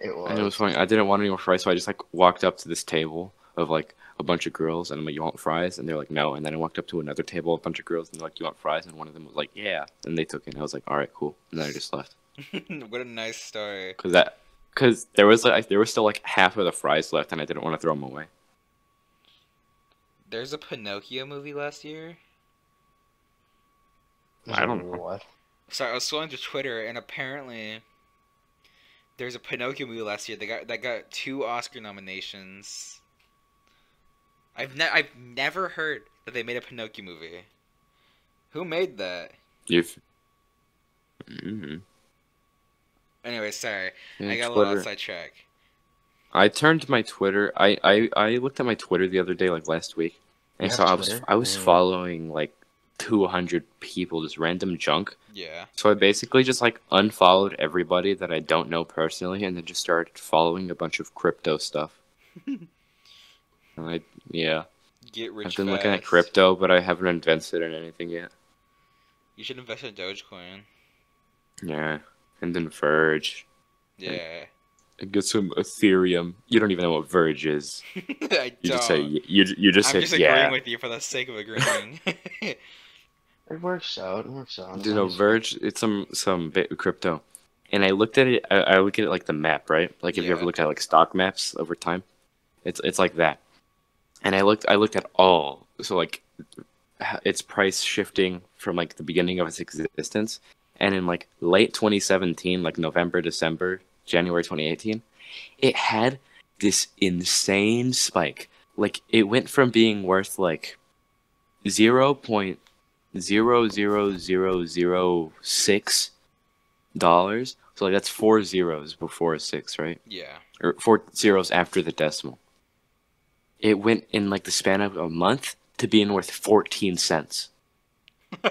It was. And it was funny. I didn't want any more fries, so I just like walked up to this table of like a bunch of girls, and I'm like, "You want fries?" And they're like, "No." And then I walked up to another table, a bunch of girls, and they're like, "You want fries?" And one of them was like, "Yeah." And they took it. And I was like, "All right, cool." And then I just left what a nice story. because that because there was like there was still like half of the fries left, and I didn't want to throw them away. There's a Pinocchio movie last year. I don't know. What? Sorry, I was scrolling through Twitter, and apparently, there's a Pinocchio movie last year that got that got two Oscar nominations. I've ne- I've never heard that they made a Pinocchio movie. Who made that? You've. hmm Anyway, sorry, Yeah, I got a little Twitter. outside track. I turned my Twitter. I, I I looked at my Twitter the other day, like last week, and so I was Twitter? I was Mm. following like 200 people, just random junk. Yeah. So I basically just like unfollowed everybody that I don't know personally, and then just started following a bunch of crypto stuff. and I yeah, Get rich I've been looking at crypto, but I haven't invested in anything yet. You should invest in Dogecoin. Yeah, and then Verge. Yeah. And get some Ethereum. You don't even know what Verge is. I You don't. just say you you just I'm say just agreeing yeah. with you for the sake of agreeing. It works out. It works out. You know, Verge, it's some some bit crypto, and I looked at it. I, I look at it like the map, right? Like if you ever Yeah. look at like stock maps over time, it's it's like that. And I looked I looked at all so like its price shifting from like the beginning of its existence, and in like late 2017, like November, December, January 2018, it had this insane spike. Like it went from being worth like zero point zero zero zero zero six dollars. So like that's four zeros before a six, right? yeah. Or four zeros after the decimal. It went in like the span of a month to being worth fourteen cents.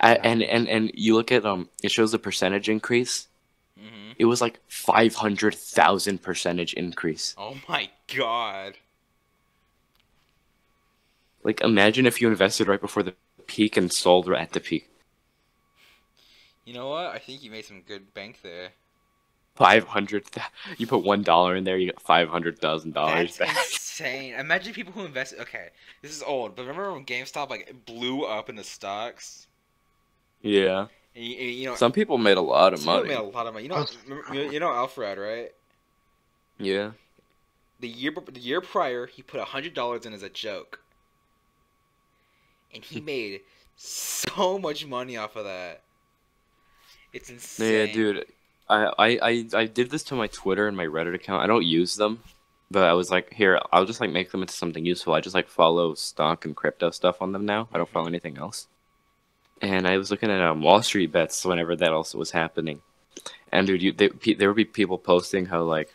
I, and and and you look at um, it shows the percentage increase. hmm It was like five hundred thousand percentage increase. Oh my god. Like imagine if you invested right before the peak and sold right at the peak. You know what? I think you made some good bank there. Five hundred. You put one dollar in there, you get five hundred thousand dollars That's insane. Imagine people who invest. Okay, this is old, but remember when GameStop like blew up in the stocks? Yeah. And you, and, you know, Some people made a lot of some people money. made a lot of money. You know, you, you know Alfred, right? Yeah. The year the year prior, he put hundred dollars in as a joke, and he made so much money off of that. It's insane. Yeah, dude. I, I, I, did this to my Twitter and my Reddit account. I don't use them, but I was like, here, I'll just like make them into something useful. I just like follow stock and crypto stuff on them now. I don't follow anything else. And I was looking at um, Wall Street bets whenever that also was happening. And dude, you, they, pe- there would be people posting how like,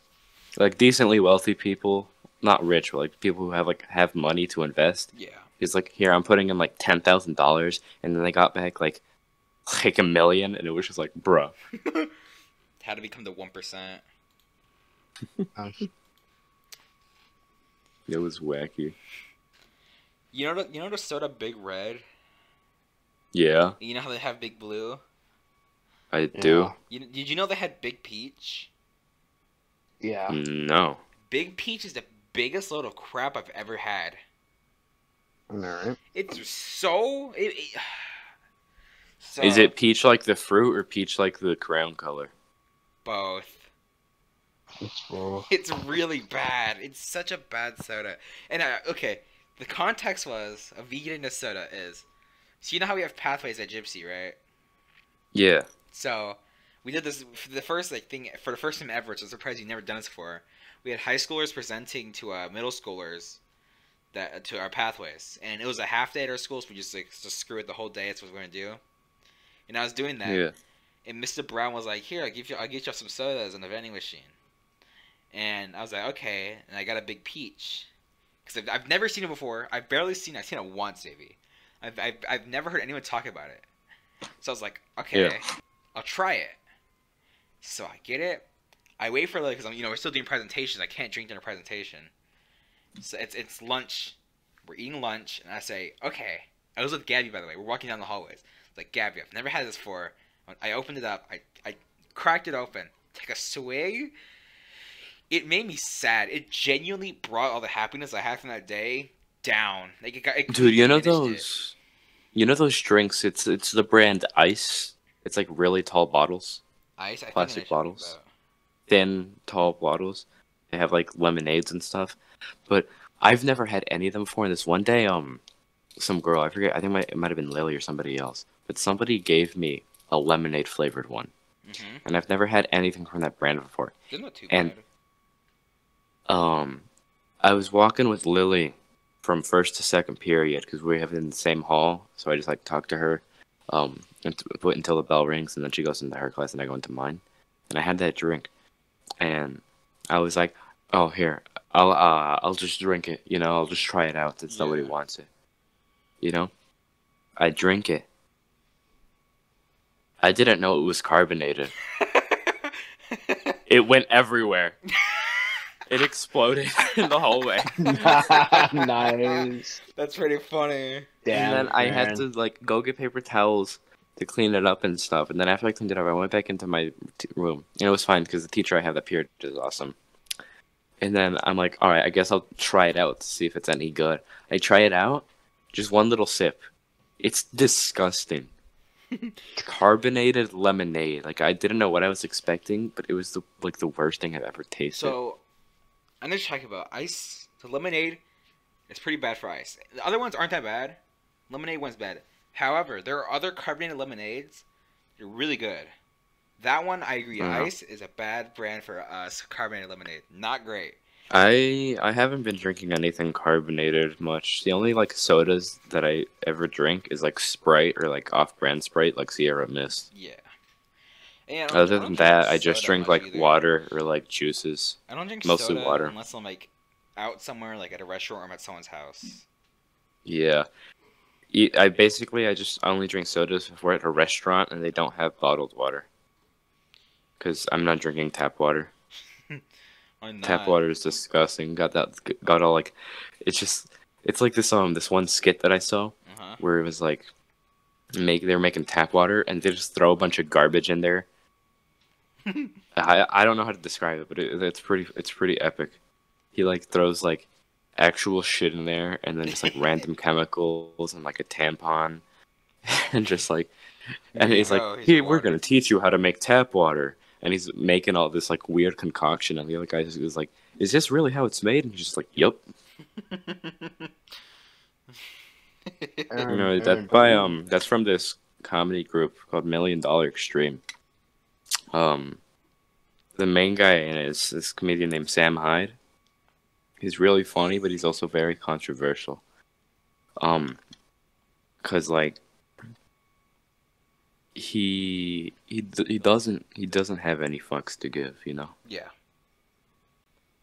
like decently wealthy people, not rich, but like people who have like have money to invest. Yeah. He's like, here, I'm putting in like ten thousand dollars, and then they got back like, like a million, and it was just like, bruh. How to become the one percent? It was wacky. You know the you know the soda Big Red. Yeah, You know how they have Big Blue. I do. You, did you know they had Big Peach? Yeah. No. Big Peach is the biggest load of crap I've ever had. Alright. It's so. It, it- so Is it peach like the fruit or peach like the crown color? Both? It's. It's really bad. It's such a bad soda. And uh, okay, the context was a vegan soda is. So you know how we have pathways at Gypsy, right? Yeah. So we did this for the first like thing for the first time ever. It's a surprise you've never done this before. We had high schoolers presenting to uh, middle schoolers that to our pathways, and it was a half day at our school, so we just like just screw it the whole day. That's what we're gonna do. And I was doing that, Yeah. And Mr. Brown was like, "Here, I'll give you, I'll get you some sodas on the vending machine." And I was like, "Okay," and I got a big peach because I've, I've never seen it before. I've barely seen. it. I've seen it once, maybe. I've, I've I've never heard anyone talk about it. So I was like, "Okay, Yeah. I'll try it." So I get it. I wait for like because I'm you know we're still doing presentations. I can't drink during a presentation. So it's it's lunch. We're eating lunch, and I say, "Okay." I was with Gabby, by the way. We're walking down the hallways. It's like Gabby, I've never had this before. I opened it up. I, I cracked it open. Take a swig. It made me sad. It genuinely brought all the happiness I had from that day down. Like it got, it Dude, you know diminished it. those You know those drinks, it's it's the brand Ice. It's like really tall bottles. ice? I plastic know what you're talking bottles? Thin, tall bottles. They have like lemonades and stuff. But I've never had any of them before. And this one day, um some girl, I forget I think might, it might have been Lily or somebody else. But somebody gave me a lemonade flavored one. Mm-hmm. And I've never had anything from that brand before. They're not too And- bad. Um, I was walking with Lily from first to second period because we have in the same hall. So I just like talk to her, um, wait until the bell rings, and then she goes into her class, and I go into mine. And I had that drink, and I was like, "Oh, here, I'll uh, I'll just drink it. You know, I'll just try it out since nobody Yeah. wants it. You know, I drink it. I didn't know it was carbonated. It went everywhere. it exploded in the hallway. nice. That's pretty funny. Damn. and then I had to like go get paper towels to clean it up and stuff. And then after I cleaned it up, I went back into my t- room, and it was fine because the teacher I have that period is awesome. And then I'm like, all right, I guess I'll try it out to see if it's any good. I try it out, just one little sip. It's disgusting. Carbonated lemonade. Like I didn't know what I was expecting, but it was the like the worst thing I've ever tasted. So, I'm just talking about ice. The lemonade is pretty bad for ice. The other ones aren't that bad. Lemonade one's bad. However, there are other carbonated lemonades. They're really good. That one, I agree. Uh-huh. Ice is a bad brand for us. Carbonated lemonade, not great. I I haven't been drinking anything carbonated much. The only like sodas that I ever drink is like Sprite or like off-brand Sprite, like Sierra Mist. Yeah. And Other than that, I just drink like either. water or like juices. I don't drink mostly soda water. unless I'm like out somewhere, like at a restaurant or I'm at someone's house. Yeah. I basically I just only drink sodas if we're at a restaurant and they don't have bottled water. Cause I'm not drinking tap water. Tap water is disgusting. Got that? Got all like, it's just it's like this um this one skit that I saw Uh-huh. where it was like make they're making tap water and they just throw a bunch of garbage in there. I I don't know how to describe it, but it, it's pretty it's pretty epic. He like throws like actual shit in there and then just like random chemicals and like a tampon and just like and he's like, here's "Here, we're gonna teach you how to make tap water." And he's making all this like weird concoction, and the other guy is like, "Is this really how it's made?" And he's just like, "Yep." Aaron, You know Aaron, that by um that's from this comedy group called Million Dollar Extreme. Um, the main guy in it is this comedian named Sam Hyde. He's really funny, but he's also very controversial. Um, cause like he he he doesn't he doesn't have any fucks to give, you know. yeah.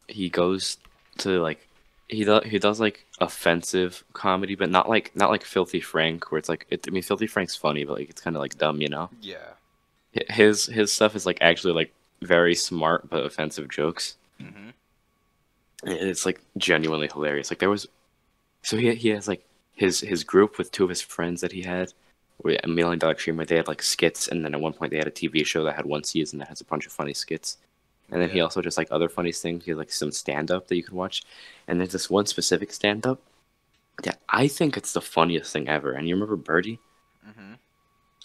He goes to like he does he does like offensive comedy, but not like not like Filthy Frank, where it's like it, I mean Filthy Frank's funny, but like it's kind of like dumb, you know. Yeah. His his stuff is like actually like very smart but offensive jokes. hmm And It's like genuinely hilarious. Like there was, so he he has like his his group with two of his friends that he had, a Million Dollar where they had like skits, and then at one point they had a TV show that had one season that has a bunch of funny skits. And then he also just like other funny things. He had like some stand up that you can watch, and there's this one specific stand up that I think it's the funniest thing ever. And you remember Birdie? hmm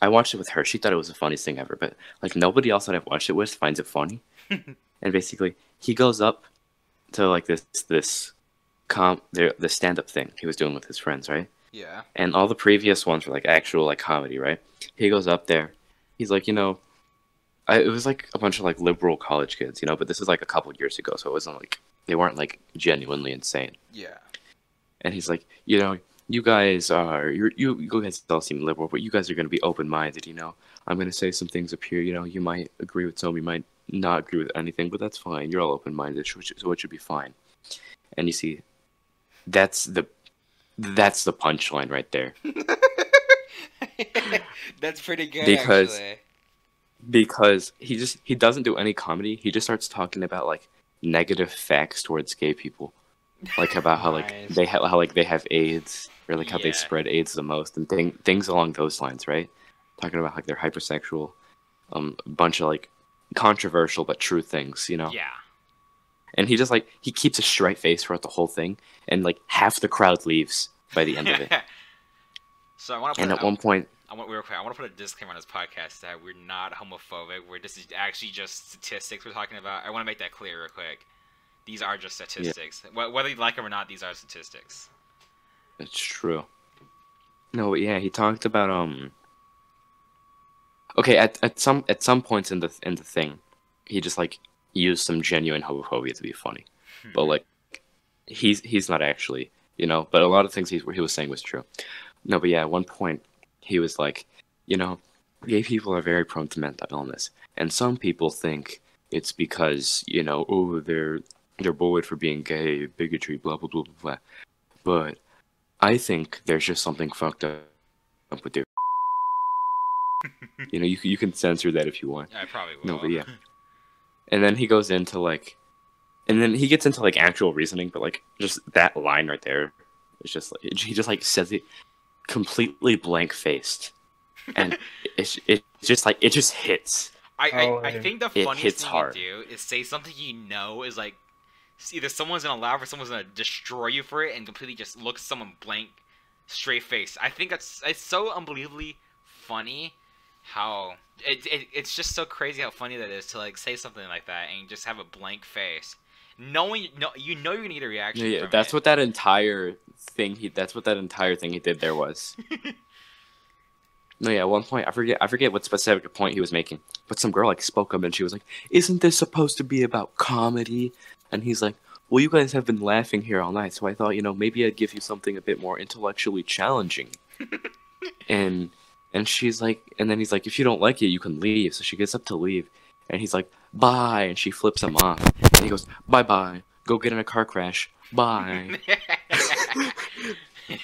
I watched it with her. She thought it was the funniest thing ever, but like nobody else that I've watched it with finds it funny. and basically, he goes up to like this this comp the the stand up thing he was doing with his friends, right? Yeah. And all the previous ones were like actual like comedy, right? He goes up there. He's like, you know, I, it was like a bunch of like liberal college kids, you know, but this is like a couple years ago, so it wasn't like they weren't like genuinely insane Yeah. and he's like, you know, you guys are you you guys all seem liberal, but you guys are going to be open minded. You know, I'm going to say some things up here. You know, you might agree with some, you might not agree with anything, but that's fine. You're all open minded, so it should- so it should be fine. And you see, that's the that's the punchline right there. That's pretty good. Because- actually. because he just he doesn't do any comedy. He just starts talking about like negative facts towards gay people, like about how like Nice. they ha- how like they have AIDS or like how they spread AIDS the most and thing- things along those lines, right? Talking about like they're hypersexual, um, a bunch of like controversial but true things, you know. Yeah. And he just like he keeps a straight face throughout the whole thing, and like half the crowd leaves by the end of it. so I want to put and at one point, I want real quick. I want to put a disclaimer on this podcast that we're not homophobic. We're this is actually just statistics we're talking about. I want to make that clear real quick. These are just statistics. Wh- Whether you like them or not, these are statistics. It's true. No, yeah, he talked about um. Okay, at, at some at some points in the in the thing, he just like used some genuine homophobia to be funny, but like he's he's not actually, you know. But a lot of things he he was saying was true. No, but yeah, at one point he was like, you know, gay people are very prone to mental illness, and some people think it's because you know, oh, they're they're bullied for being gay, bigotry, blah blah blah blah. blah. But I think there's just something fucked up with their. you know, you can- you can censor that if you want. I probably will. No, but yeah. And then he goes into like, and then he gets into like actual reasoning, but like just that line right there is just like he just like says it completely blank faced, and it's it's just like it just hits. I, I, Oh, I yeah. think the funniest hits thing hard. to do is say something you know is like s- either someone's gonna laugh or someone's gonna destroy you for it and completely just look someone blank, straight face. I think that's it's so unbelievably funny how it, it it's just so crazy how funny that is to like say something like that and just have a blank face, knowing no you know you're gonna get a reaction. Yeah, yeah, that's it. what that entire thing he that's what that entire thing he did there was. no, yeah, at one point I forget I forget what specific point he was making, but some girl like spoke up and she was like, "Isn't this supposed to be about comedy?" And he's like, "Well, you guys have been laughing here all night, so I thought, you know, maybe I'd give you something a bit more intellectually challenging." and and she's like, and then he's like, "If you don't like it, you can leave." So she gets up to leave, and he's like, "Bye," and she flips him off, and he goes, "Bye bye, go get in a car crash, bye."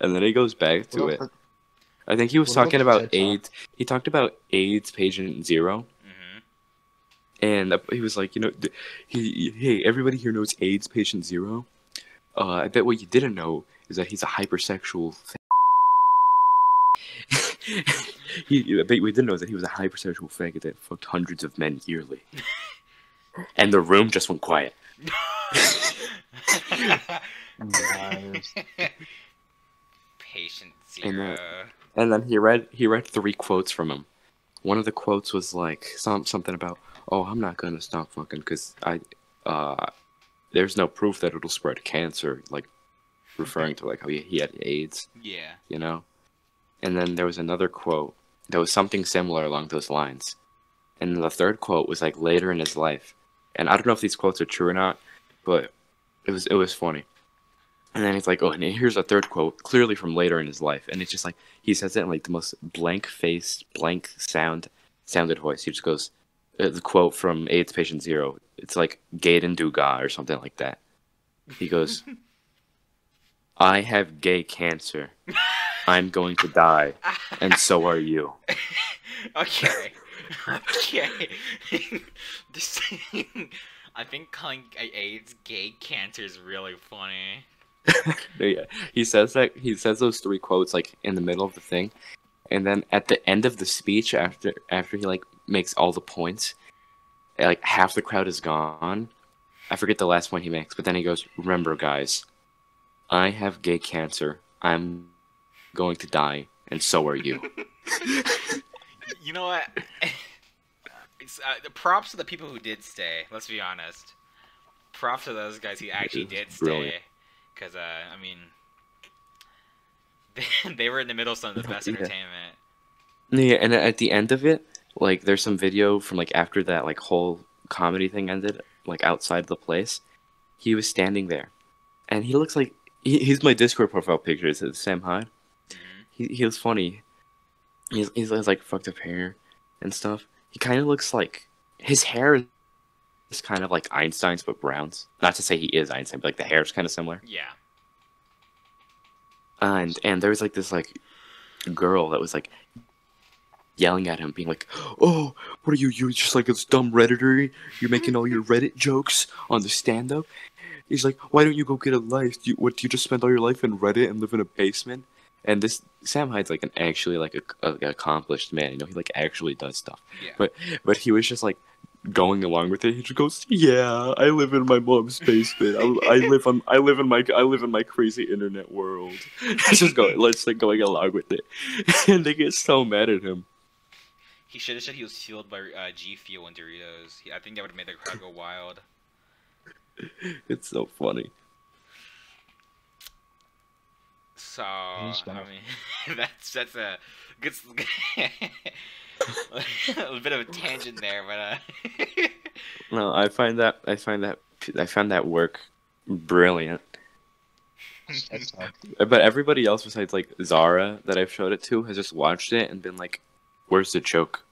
and then he goes back to it. I think he was talking about AIDS. He talked about AIDS patient zero, hmm and he was like, you know, he, hey, everybody here knows AIDS patient zero. Uh, I bet what you didn't know is that he's a hypersexual. he, I bet we didn't know that he was a hypersexual faggot that fucked hundreds of men yearly. and the room just went quiet. And, uh, And then he read he read three quotes from him. One of the quotes was like some something about, "Oh, I'm not gonna stop fucking because I, uh, there's no proof that it'll spread cancer." Like referring to like how he, he had AIDS, yeah. you know. And then there was another quote that was something similar along those lines. And the third quote was like later in his life, and I don't know if these quotes are true or not, but it was it was funny. And then he's like, oh, and here's a third quote, clearly from later in his life, and it's just like he says it in like the most blank faced, blank sound, sounded voice. He just goes, uh, the quote from AIDS Patient Zero. It's like Gaiden Duga or something like that. He goes, I have gay cancer. I'm going to die, and so are you. okay. okay. this I think calling AIDS gay cancer is really funny. Yeah, he says that he says those three quotes like in the middle of the thing, and then at the end of the speech, after after he like makes all the points, eh, like half the crowd is gone. I forget the last point he makes, but then he goes, "Remember, guys, I have gay cancer. I'm going to die, and so are you." You know what? it's uh, the props to the people who did stay. Let's be honest. Props to those guys who actually did stay, because uh, I mean, they, they were in the middle of some of the best Yeah. entertainment. Yeah, and at the end of it, like there's some video from like after that like whole comedy thing ended, like outside the place. He was standing there, and he looks like he, he's my Discord profile picture. It says Sam Hyde. He he was funny. He's he's has like fucked up hair and stuff. He kind of looks like his hair is kind of like Einstein's but Brown's. Not to say he is Einstein, but like the hair is kind of similar. Yeah. and and there was like this like girl that was like yelling at him being like oh what are you you just like this dumb redditor you're making all your reddit jokes on the stand-up he's like why don't you go get a life do you, what do you just spend all your life in reddit and live in a basement and this sam hyde's like an actually like a, a accomplished man you know he like actually does stuff. Yeah. but but he was just like going along with it. He just goes yeah i live in my mom's basement. I, I live on i live in my i live in my crazy internet world. Just go let's like going along with it. And they get so mad at him. He should have said he was fueled by uh, G Fuel and Doritos. I think that would have made the crowd go wild. it's so funny So I mean, that's that's a good a bit of a tangent there, but uh, no i find that i find that i found that work brilliant. But everybody else besides like zara that i've showed it to has just watched it and been like where's the joke?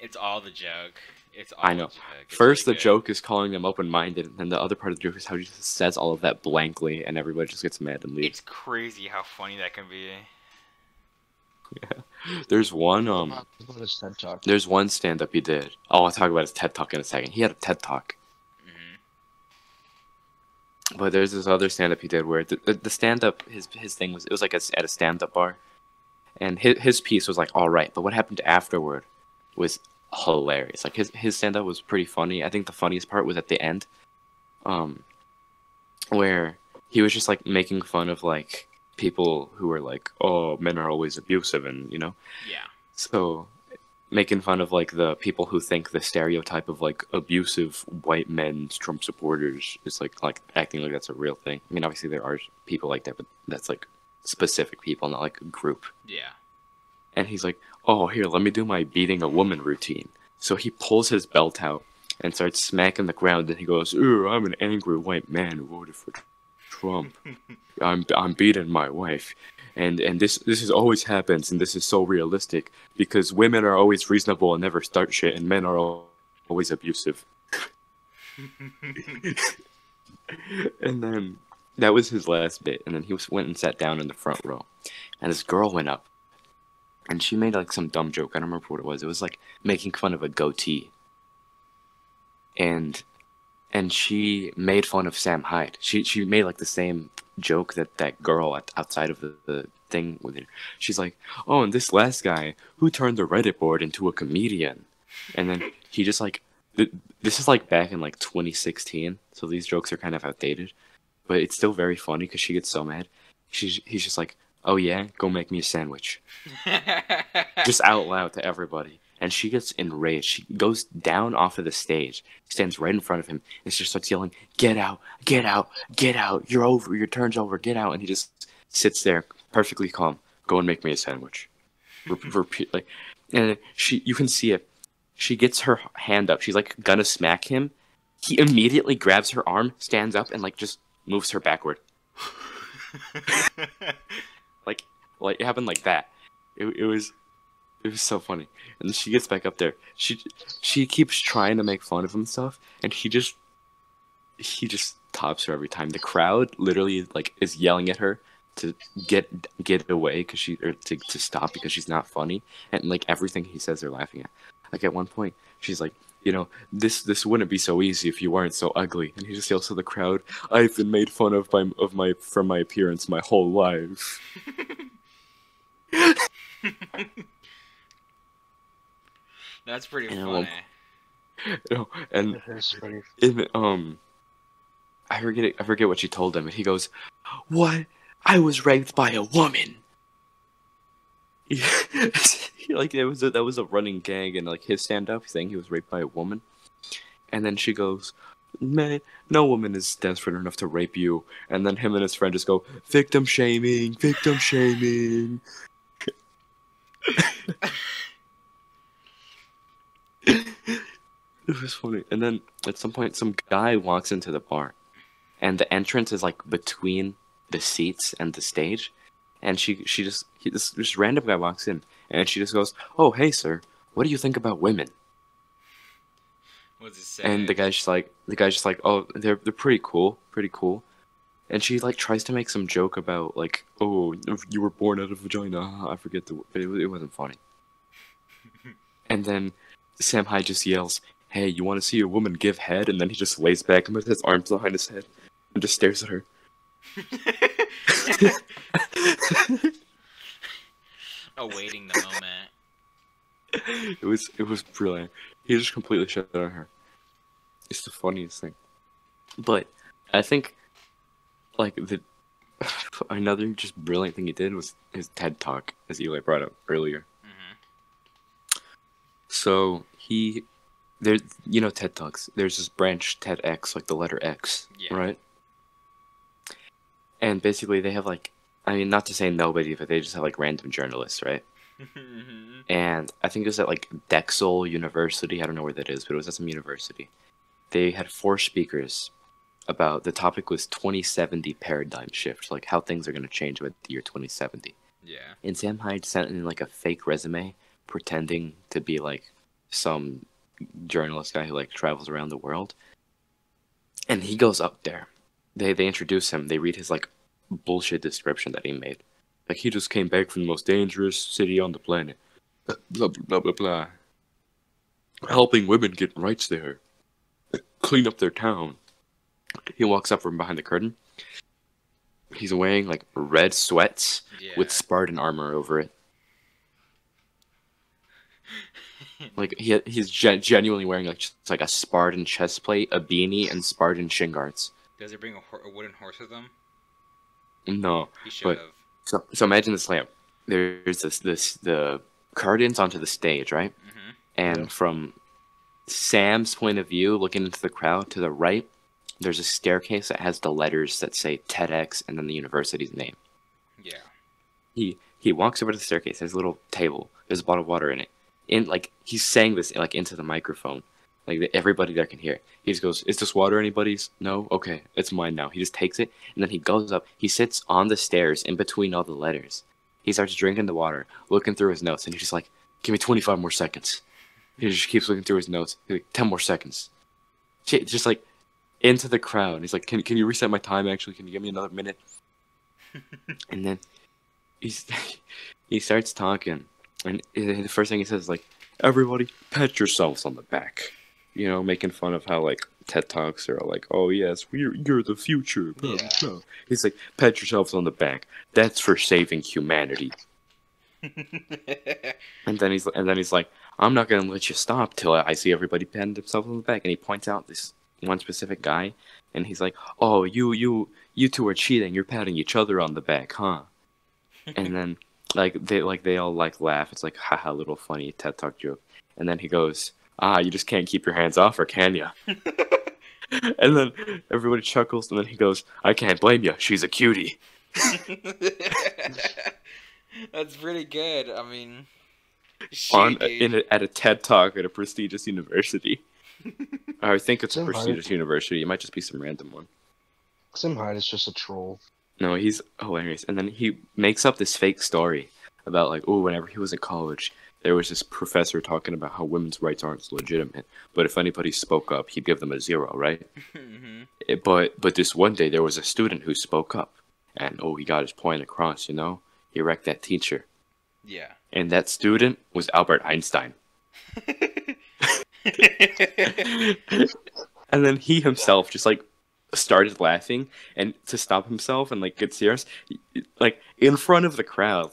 It's all the joke. It's I know. The joke. It's First, really the good. joke is calling them open-minded, and then the other part of the joke is how he just says all of that blankly, and everybody just gets mad and leaves. It's crazy how funny that can be. Yeah. There's one um, What about his TED talk? there's one stand-up he did. Oh, I'll talk about his TED talk in a second. He had a TED talk, hmm but there's this other stand-up he did where the, the, the stand-up his his thing was it was like a, at a stand-up bar, and his his piece was like all right, but what happened afterward was hilarious. Like his his stand-up was pretty funny. I think the funniest part was at the end, um, where he was just like making fun of like people who were like, oh, men are always abusive, and you know. Yeah. So, making fun of like the people who think the stereotype of like abusive white men Trump supporters is like like acting like that's a real thing. I mean, obviously there are people like that, but that's like specific people, not like a group. Yeah. And he's like, "Oh, here, let me do my beating a woman routine." So he pulls his belt out and starts smacking the ground, and he goes, "Ooh, I'm an angry white man who voted for Trump. I'm I'm beating my wife." And and this this is always happens, and this is so realistic because women are always reasonable and never start shit, and men are always abusive. and then that was his last bit, and then he was, went and sat down in the front row, and this girl went up, and she made like some dumb joke. I don't remember what it was. It was like making fun of a goatee, and and she made fun of Sam Hyde. She she made like the same joke that that girl at, outside of the, the thing with her. She's like, oh, and this last guy who turned the Reddit board into a comedian, and then he just like th- this is like back in like 2016, so these jokes are kind of outdated, but it's still very funny because she gets so mad. She's he's just like, oh yeah, go make me a sandwich, just out loud to everybody. And she gets enraged. She goes down off of the stage, stands right in front of him, and she starts yelling, "Get out! Get out! Get out! You're over! Your turn's over! Get out!" And he just sits there, perfectly calm. Go and make me a sandwich. Repeat like, and she, you can see it. She gets her hand up. She's like gonna smack him. He immediately grabs her arm, stands up, and like just moves her backward. Like, like it happened like that. It, it was, it was so funny. And she gets back up there. She, she keeps trying to make fun of him and stuff, and he just, he just tops her every time. The crowd literally like is yelling at her to get get away because she or to, to stop because she's not funny and like everything he says they're laughing at like at one point she's like you know this this wouldn't be so easy if you weren't so ugly. And he just yells to the crowd i've been made fun of by of my from my appearance my whole life. That's pretty And funny. one you know, and in um I forget it, I forget what she told him. And he goes what? I was raped by a woman like it was a, that was a running gag and like his stand up saying he was raped by a woman. And then she goes man no woman is desperate enough to rape you. And then him and his friend just go victim shaming victim shaming. It was funny. And then at some point some guy walks into the bar and the entrance is like between the seats and the stage and she she just he, this, this random guy walks in and she just goes oh hey sir. What do you think about women? What's it say? and the guy's just like the guy's just like oh they're they're pretty cool pretty cool. And she like tries to make some joke about like oh you were born out of vagina i forget the it, it wasn't funny. And then sam Hyde just yells hey you want to see a woman give head? And then he just lays back and puts his arms behind his head and just stares at her Awaiting the moment. it was it was brilliant. He just completely shut on her. It's the funniest thing. But I think like the another just brilliant thing he did was his TED talk, as Eli brought up earlier. hmm So he there you know TED Talks. There's this branch TEDx, like the letter X, Yeah. right? And basically they have like I mean not to say nobody, but they just have like random journalists, right? and I think it was at like Drexel University. I don't know where that is, but it was at some university. They had four speakers about the topic was 2070 paradigm shift, like how things are going to change by the year 2070. yeah. And Sam Hyde sent in like a fake resume, pretending to be like some journalist guy who like travels around the world, and he goes up there. They they introduce him. They read his like bullshit description that he made. Like he just came back from the most dangerous city on the planet. Blah blah blah blah blah. Helping women get rights there. Clean up their town. He walks up from behind the curtain. He's wearing like red sweats Yeah. with Spartan armor over it. Like he he's gen- genuinely wearing like just like a Spartan chest plate, a beanie, and Spartan shin guards. Does he bring a, hor- a wooden horse with him? No, He should But- have. so so imagine this lamp. There's this this the curtains onto the stage, right? hmm And Yeah. from Sam's point of view, looking into the crowd to the right, there's a staircase that has the letters that say TEDx and then the university's name. Yeah. he he walks over to the staircase. There's a little table. There's a bottle of water in it. And like he's saying this like into the microphone, like everybody there can hear. it. He just goes, "Is this water anybody's? No. Okay, it's mine now." He just takes it and then he goes up. He sits on the stairs in between all the letters. He starts drinking the water, looking through his notes, and he's just like, "Give me 25 more seconds." He just keeps looking through his notes. He's like, 10 more seconds. Just like into the crowd. He's like, "Can can you reset my time? Actually, can you give me another minute?" and then he's he starts talking, and the first thing he says is like, "Everybody, pat yourselves on the back," you know, making fun of how like TED talks are like, "Oh yes, we're you're the future." Blah, Yeah. He's like, "Pat yourselves on the back. That's for saving humanity." And then he's and then he's like, "I'm not gonna let you stop till I see everybody patting themselves on the back." And he points out this one specific guy, and he's like, "Oh, you you you two are cheating. You're patting each other on the back, huh?" and then like they like they all like laugh. It's like haha, little funny TED Talk joke. And then he goes, "Ah, you just can't keep your hands off her, can ya?" and then everybody chuckles, and then he goes, "I can't blame you. She's a cutie." That's pretty good. I mean, she, On shit, in a, at a TED Talk at a prestigious university. I think it's a Some hype. prestigious university. It might just be some random one. Sam Hyde is just a troll. No, he's hilarious. And then he makes up this fake story about like, oh, whenever he was in college, there was this professor talking about how women's rights aren't legitimate, but if anybody spoke up, he'd give them a zero, right? Mhm. It- but but this one day there was a student who spoke up, and oh, he got his point across. You know, he wrecked that teacher, Yeah. and that student was Albert Einstein. and then he himself just like started laughing and to stop himself and like get serious like in front of the crowd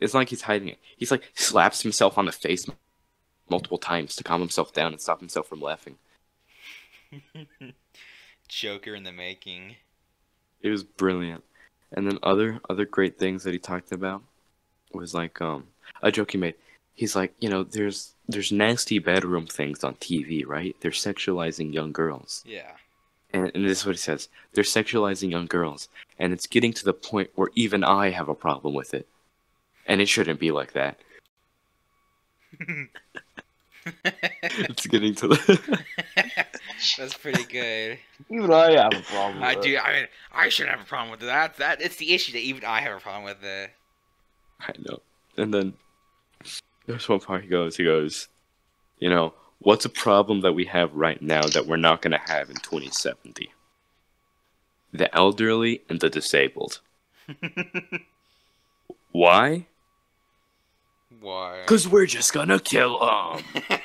it's not like he's hiding it. He's like slaps himself on the face multiple times to calm himself down and stop himself from laughing. Joker in the making. it was brilliant. And then other other great things that he talked about was like um a joke he made. He's like you know there's there's nasty bedroom things on tv right? They're sexualizing young girls. Yeah. and, and this is what he says. They're sexualizing young girls. And it's getting to the point where even i have a problem with it and it shouldn't be like that it's getting to the That's pretty good. Even I have a problem. I with do. it. I mean, I shouldn't have a problem with that. That it's the issue that even I have a problem with it. i know and then there's one part he goes he goes you know what's a problem that we have right now that we're not going to have in 2070 the elderly and the disabled why Why? because we're just gonna kill them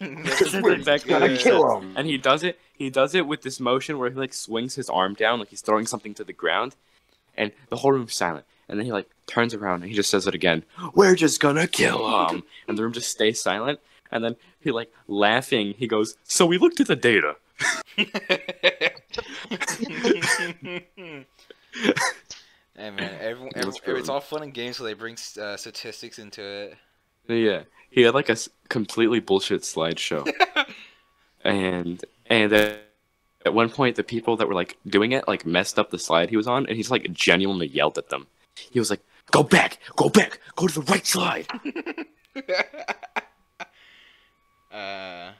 That's We're pretty gonna kill him. and he does it he does it with this motion where he like swings his arm down like he's throwing something to the ground and the whole room's silent. And then he like turns around and he just says it again. We're just gonna kill him. And the room just stays silent. And then he like laughing he goes so we looked at the data Hey man, everyone, That's every, it's all fun and games so they bring uh, statistics into it. yeah he had like a completely bullshit slideshow. And and uh, at one point the people that were like doing it like messed up the slide he was on and he's like genuinely yelled at them. He was like go back go back go to the right slide. Uh,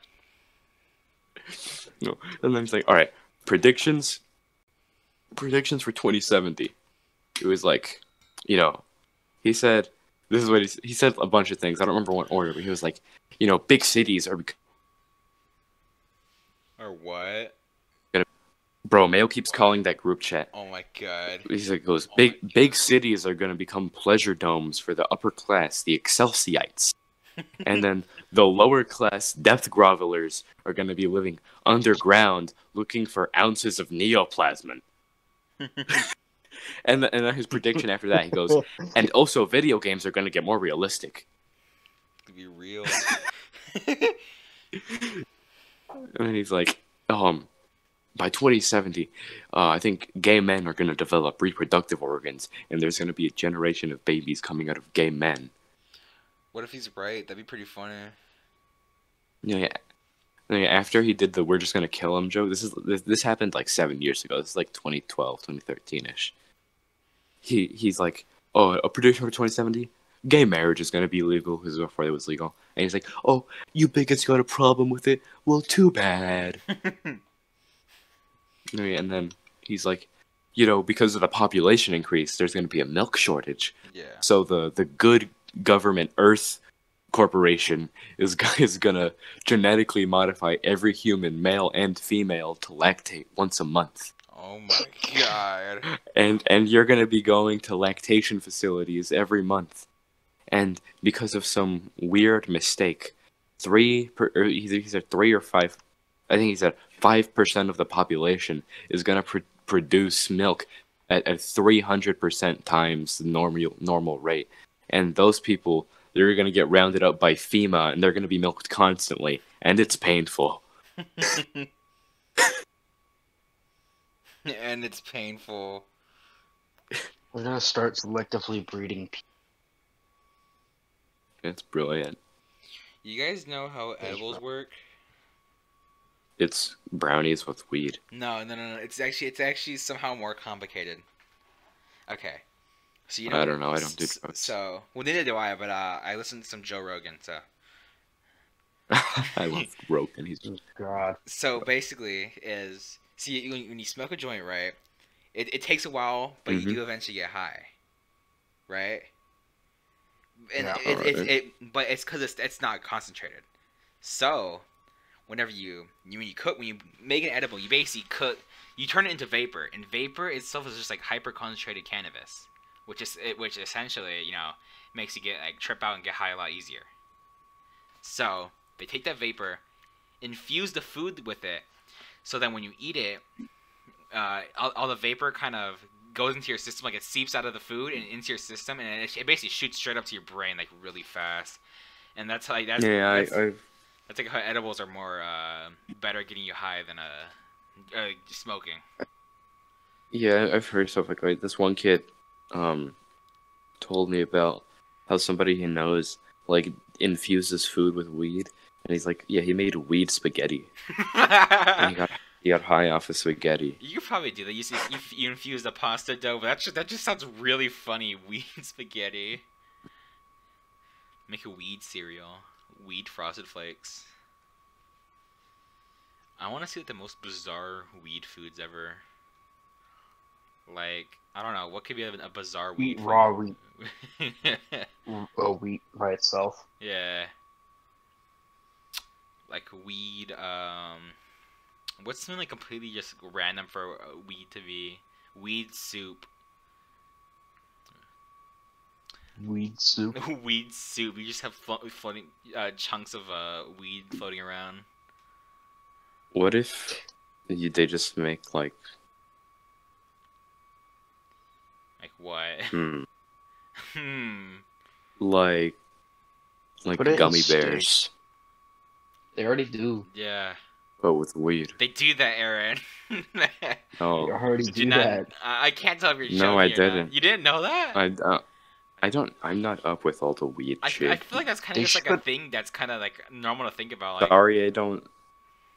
no and then he's like all right predictions predictions for 2070 it was like you know he said this is what he, he said a bunch of things. I don't remember what order, but he was like, you know, big cities are bec- Or what? bro. Mayo keeps calling that group chat. Oh my god. He's like, goes oh big big cities are gonna become pleasure domes for the upper class, the Excelsiites, and then the lower class depth grovelers are gonna be living underground, looking for ounces of neoplasmin. and and then his prediction after that, he goes, and also video games are gonna get more realistic. To be real. And then he's like, um, by 2070, uh, I think gay men are going to develop reproductive organs, and there's going to be a generation of babies coming out of gay men. what if he's right? That'd be pretty funny. Yeah, yeah. Yeah, After he did the "we're just going to kill him" joke, this is this, this happened like seven years ago. This is like 2012, 2013 ish. He he's like, oh, a prediction for 2070. Gay marriage is going to be legal because before it was legal. And he's like, oh, you bigots got a problem with it? Well, too bad. And then he's like, you know, because of the population increase, there's going to be a milk shortage. Yeah. So the the good government Earth Corporation is is gonna genetically modify every human, male and female, to lactate once a month, Oh my god. and and you're gonna be going to lactation facilities every month, and because of some weird mistake, three per, or either he said three or five, I think he said five percent of the population is gonna pr- produce milk at hundred percent times the normal normal rate, and those people they're gonna get rounded up by FEMA and they're gonna be milked constantly, and it's painful. and it's painful. We're gonna start selectively breeding people. It's brilliant. You guys know how edibles work? It's brownies with weed. No, no, no, no. It's actually it's actually somehow more complicated. Okay. So you know I don't know, I don't do s- drugs. So well neither do I, but uh I listened to some Joe Rogan, so I love Rogan. He's Oh, God. so basically is see when, when you smoke a joint, right? It it takes a while, but Mhm. you do eventually get high. Right? And Yeah, it, it, it, but it's cuz it's it's not concentrated. So, whenever you, you when you cook when you make an edible, you basically cook you turn it into vapor, and vapor itself is just like hyper concentrated cannabis, which is it, which essentially you know makes you get like trip out and get high a lot easier. So they take that vapor, infuse the food with it, so then when you eat it, uh, all, all the vapor kind of goes into your system, like it seeps out of the food and into your system, and it, it basically shoots straight up to your brain like really fast. And that's like that's yeah, that's, I, I've that's like how edibles are more uh, better at getting you high than uh, uh smoking. yeah, I've heard stuff like. This one kid, um, told me about how somebody he knows like infuses food with weed, and he's like, yeah, he made weed spaghetti, and he got he got high off of spaghetti. You could probably do that. You see, you, you infuse the pasta dough, but that just that just sounds really funny. Weed spaghetti. Make a weed cereal. Weed frosted flakes. I want to see like, the most bizarre weed foods ever. Like I don't know what could be a, a bizarre weed. Eat raw wheat. Oh, wheat by itself. yeah. Like weed. Um. What's something like completely just random for uh, weed to be? Weed soup. Weed soup. weed soup. You just have flo- floating uh, chunks of uh, weed floating around. What if you, they just make like Like what? hmm, hmm. like like Put gummy steak. bears, They already do. Yeah. but with weed? They do that, Aaron. They Oh, already Did do you not? that. I I can't tell if you're No, I or not. didn't. You didn't know that? I uh, I don't. I'm not up with all the weed I, shit. I feel like that's kind of just like a thing that's kind of like normal to think about. Like, Sorry, I don't.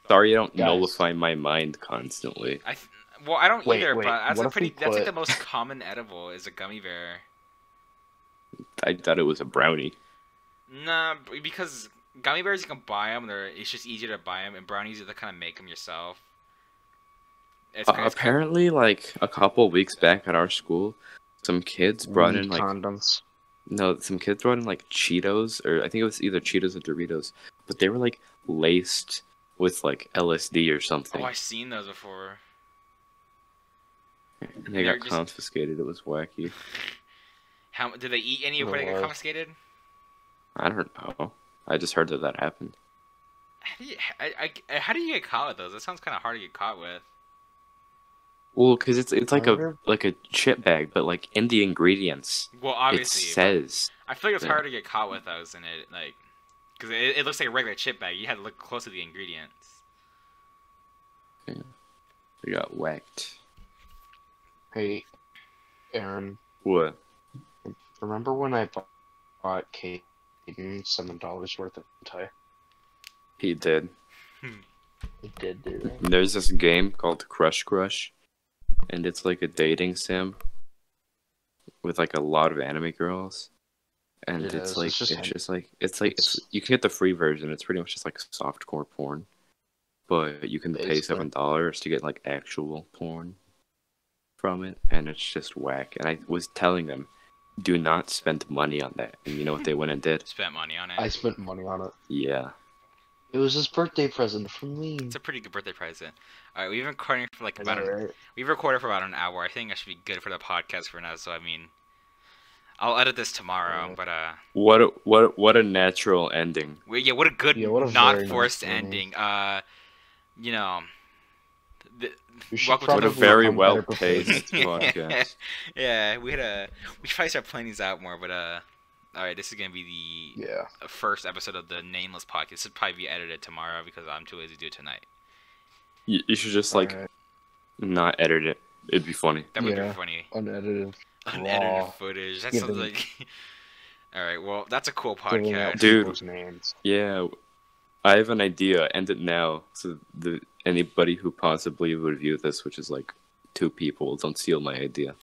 Sorry, I don't Guys. nullify my mind constantly. I th- well, I don't Wait, either, wait, but that's what a if we pretty. That's like the most common edible is a gummy bear. I thought it was a brownie. Nah, because gummy bears you can buy them. They're it's just easier to buy them, and brownies you have to kind of make them yourself. It's, Uh, it's kind apparently, like a couple weeks back at our school, some kids brought in like condoms. No, some kids brought in like Cheetos, or I think it was either Cheetos or Doritos, but they were like laced with like LSD or something, Oh, I've seen those before. and they they're got just- confiscated. It was wacky. How did they eat any before they Oh, got confiscated? I don't know. I just heard that that happened. How do you, I, I, how do you get caught with those? That sounds kind of hard to get caught with. Well, because it's it's like a like a chip bag, but like in the ingredients, Well, it obviously, but says I feel like it's yeah. hard to get caught with those in it, like, because it, it looks like a regular chip bag. You had to look close to the ingredients. they got whacked. Hey, Aaron, What? remember when I bought, bought Caden Mm-hmm. seven dollars worth of hentai? He did. Hmm. He did do that. There's this game called Crush Crush, and it's like a dating sim with like a lot of anime girls, and It it's is. like It's it's just- just, like it's like it's, it's- you can get the free version. It's pretty much just like softcore porn, but you can pay seven dollars to get like actual porn from it, and it's just whack. And I was telling them, do not spend money on that. And you know what they went and did? Spent money on it. I spent money on it. Yeah. It was his birthday present from me. It's a pretty good birthday present. All right, we've been recording for like about know, an, right? we've recorded for about an hour. I think I should be good for the podcast for now. So I mean, I'll edit this tomorrow. Yeah. But uh, What a, what what a natural ending. we- yeah, what a good, Yeah, what a not very nice forced ending. ending. Uh, you know, the, We should welcome to a the very well paced podcast. yeah, we had a we should probably start planning these out more. But uh, all right, this is gonna be the Yeah. first episode of the nameless podcast. This will probably be edited tomorrow because I'm too lazy to do it tonight. You, you should just like Alright. not edit it. It'd be funny. That would Yeah. be funny. unedited. Unedited Raw. footage. That Give sounds them- like. All right. Well, that's a cool podcast. Dude. names. Yeah, I have an idea. End it now, so the anybody who possibly would view this, which is like two people, don't steal my idea.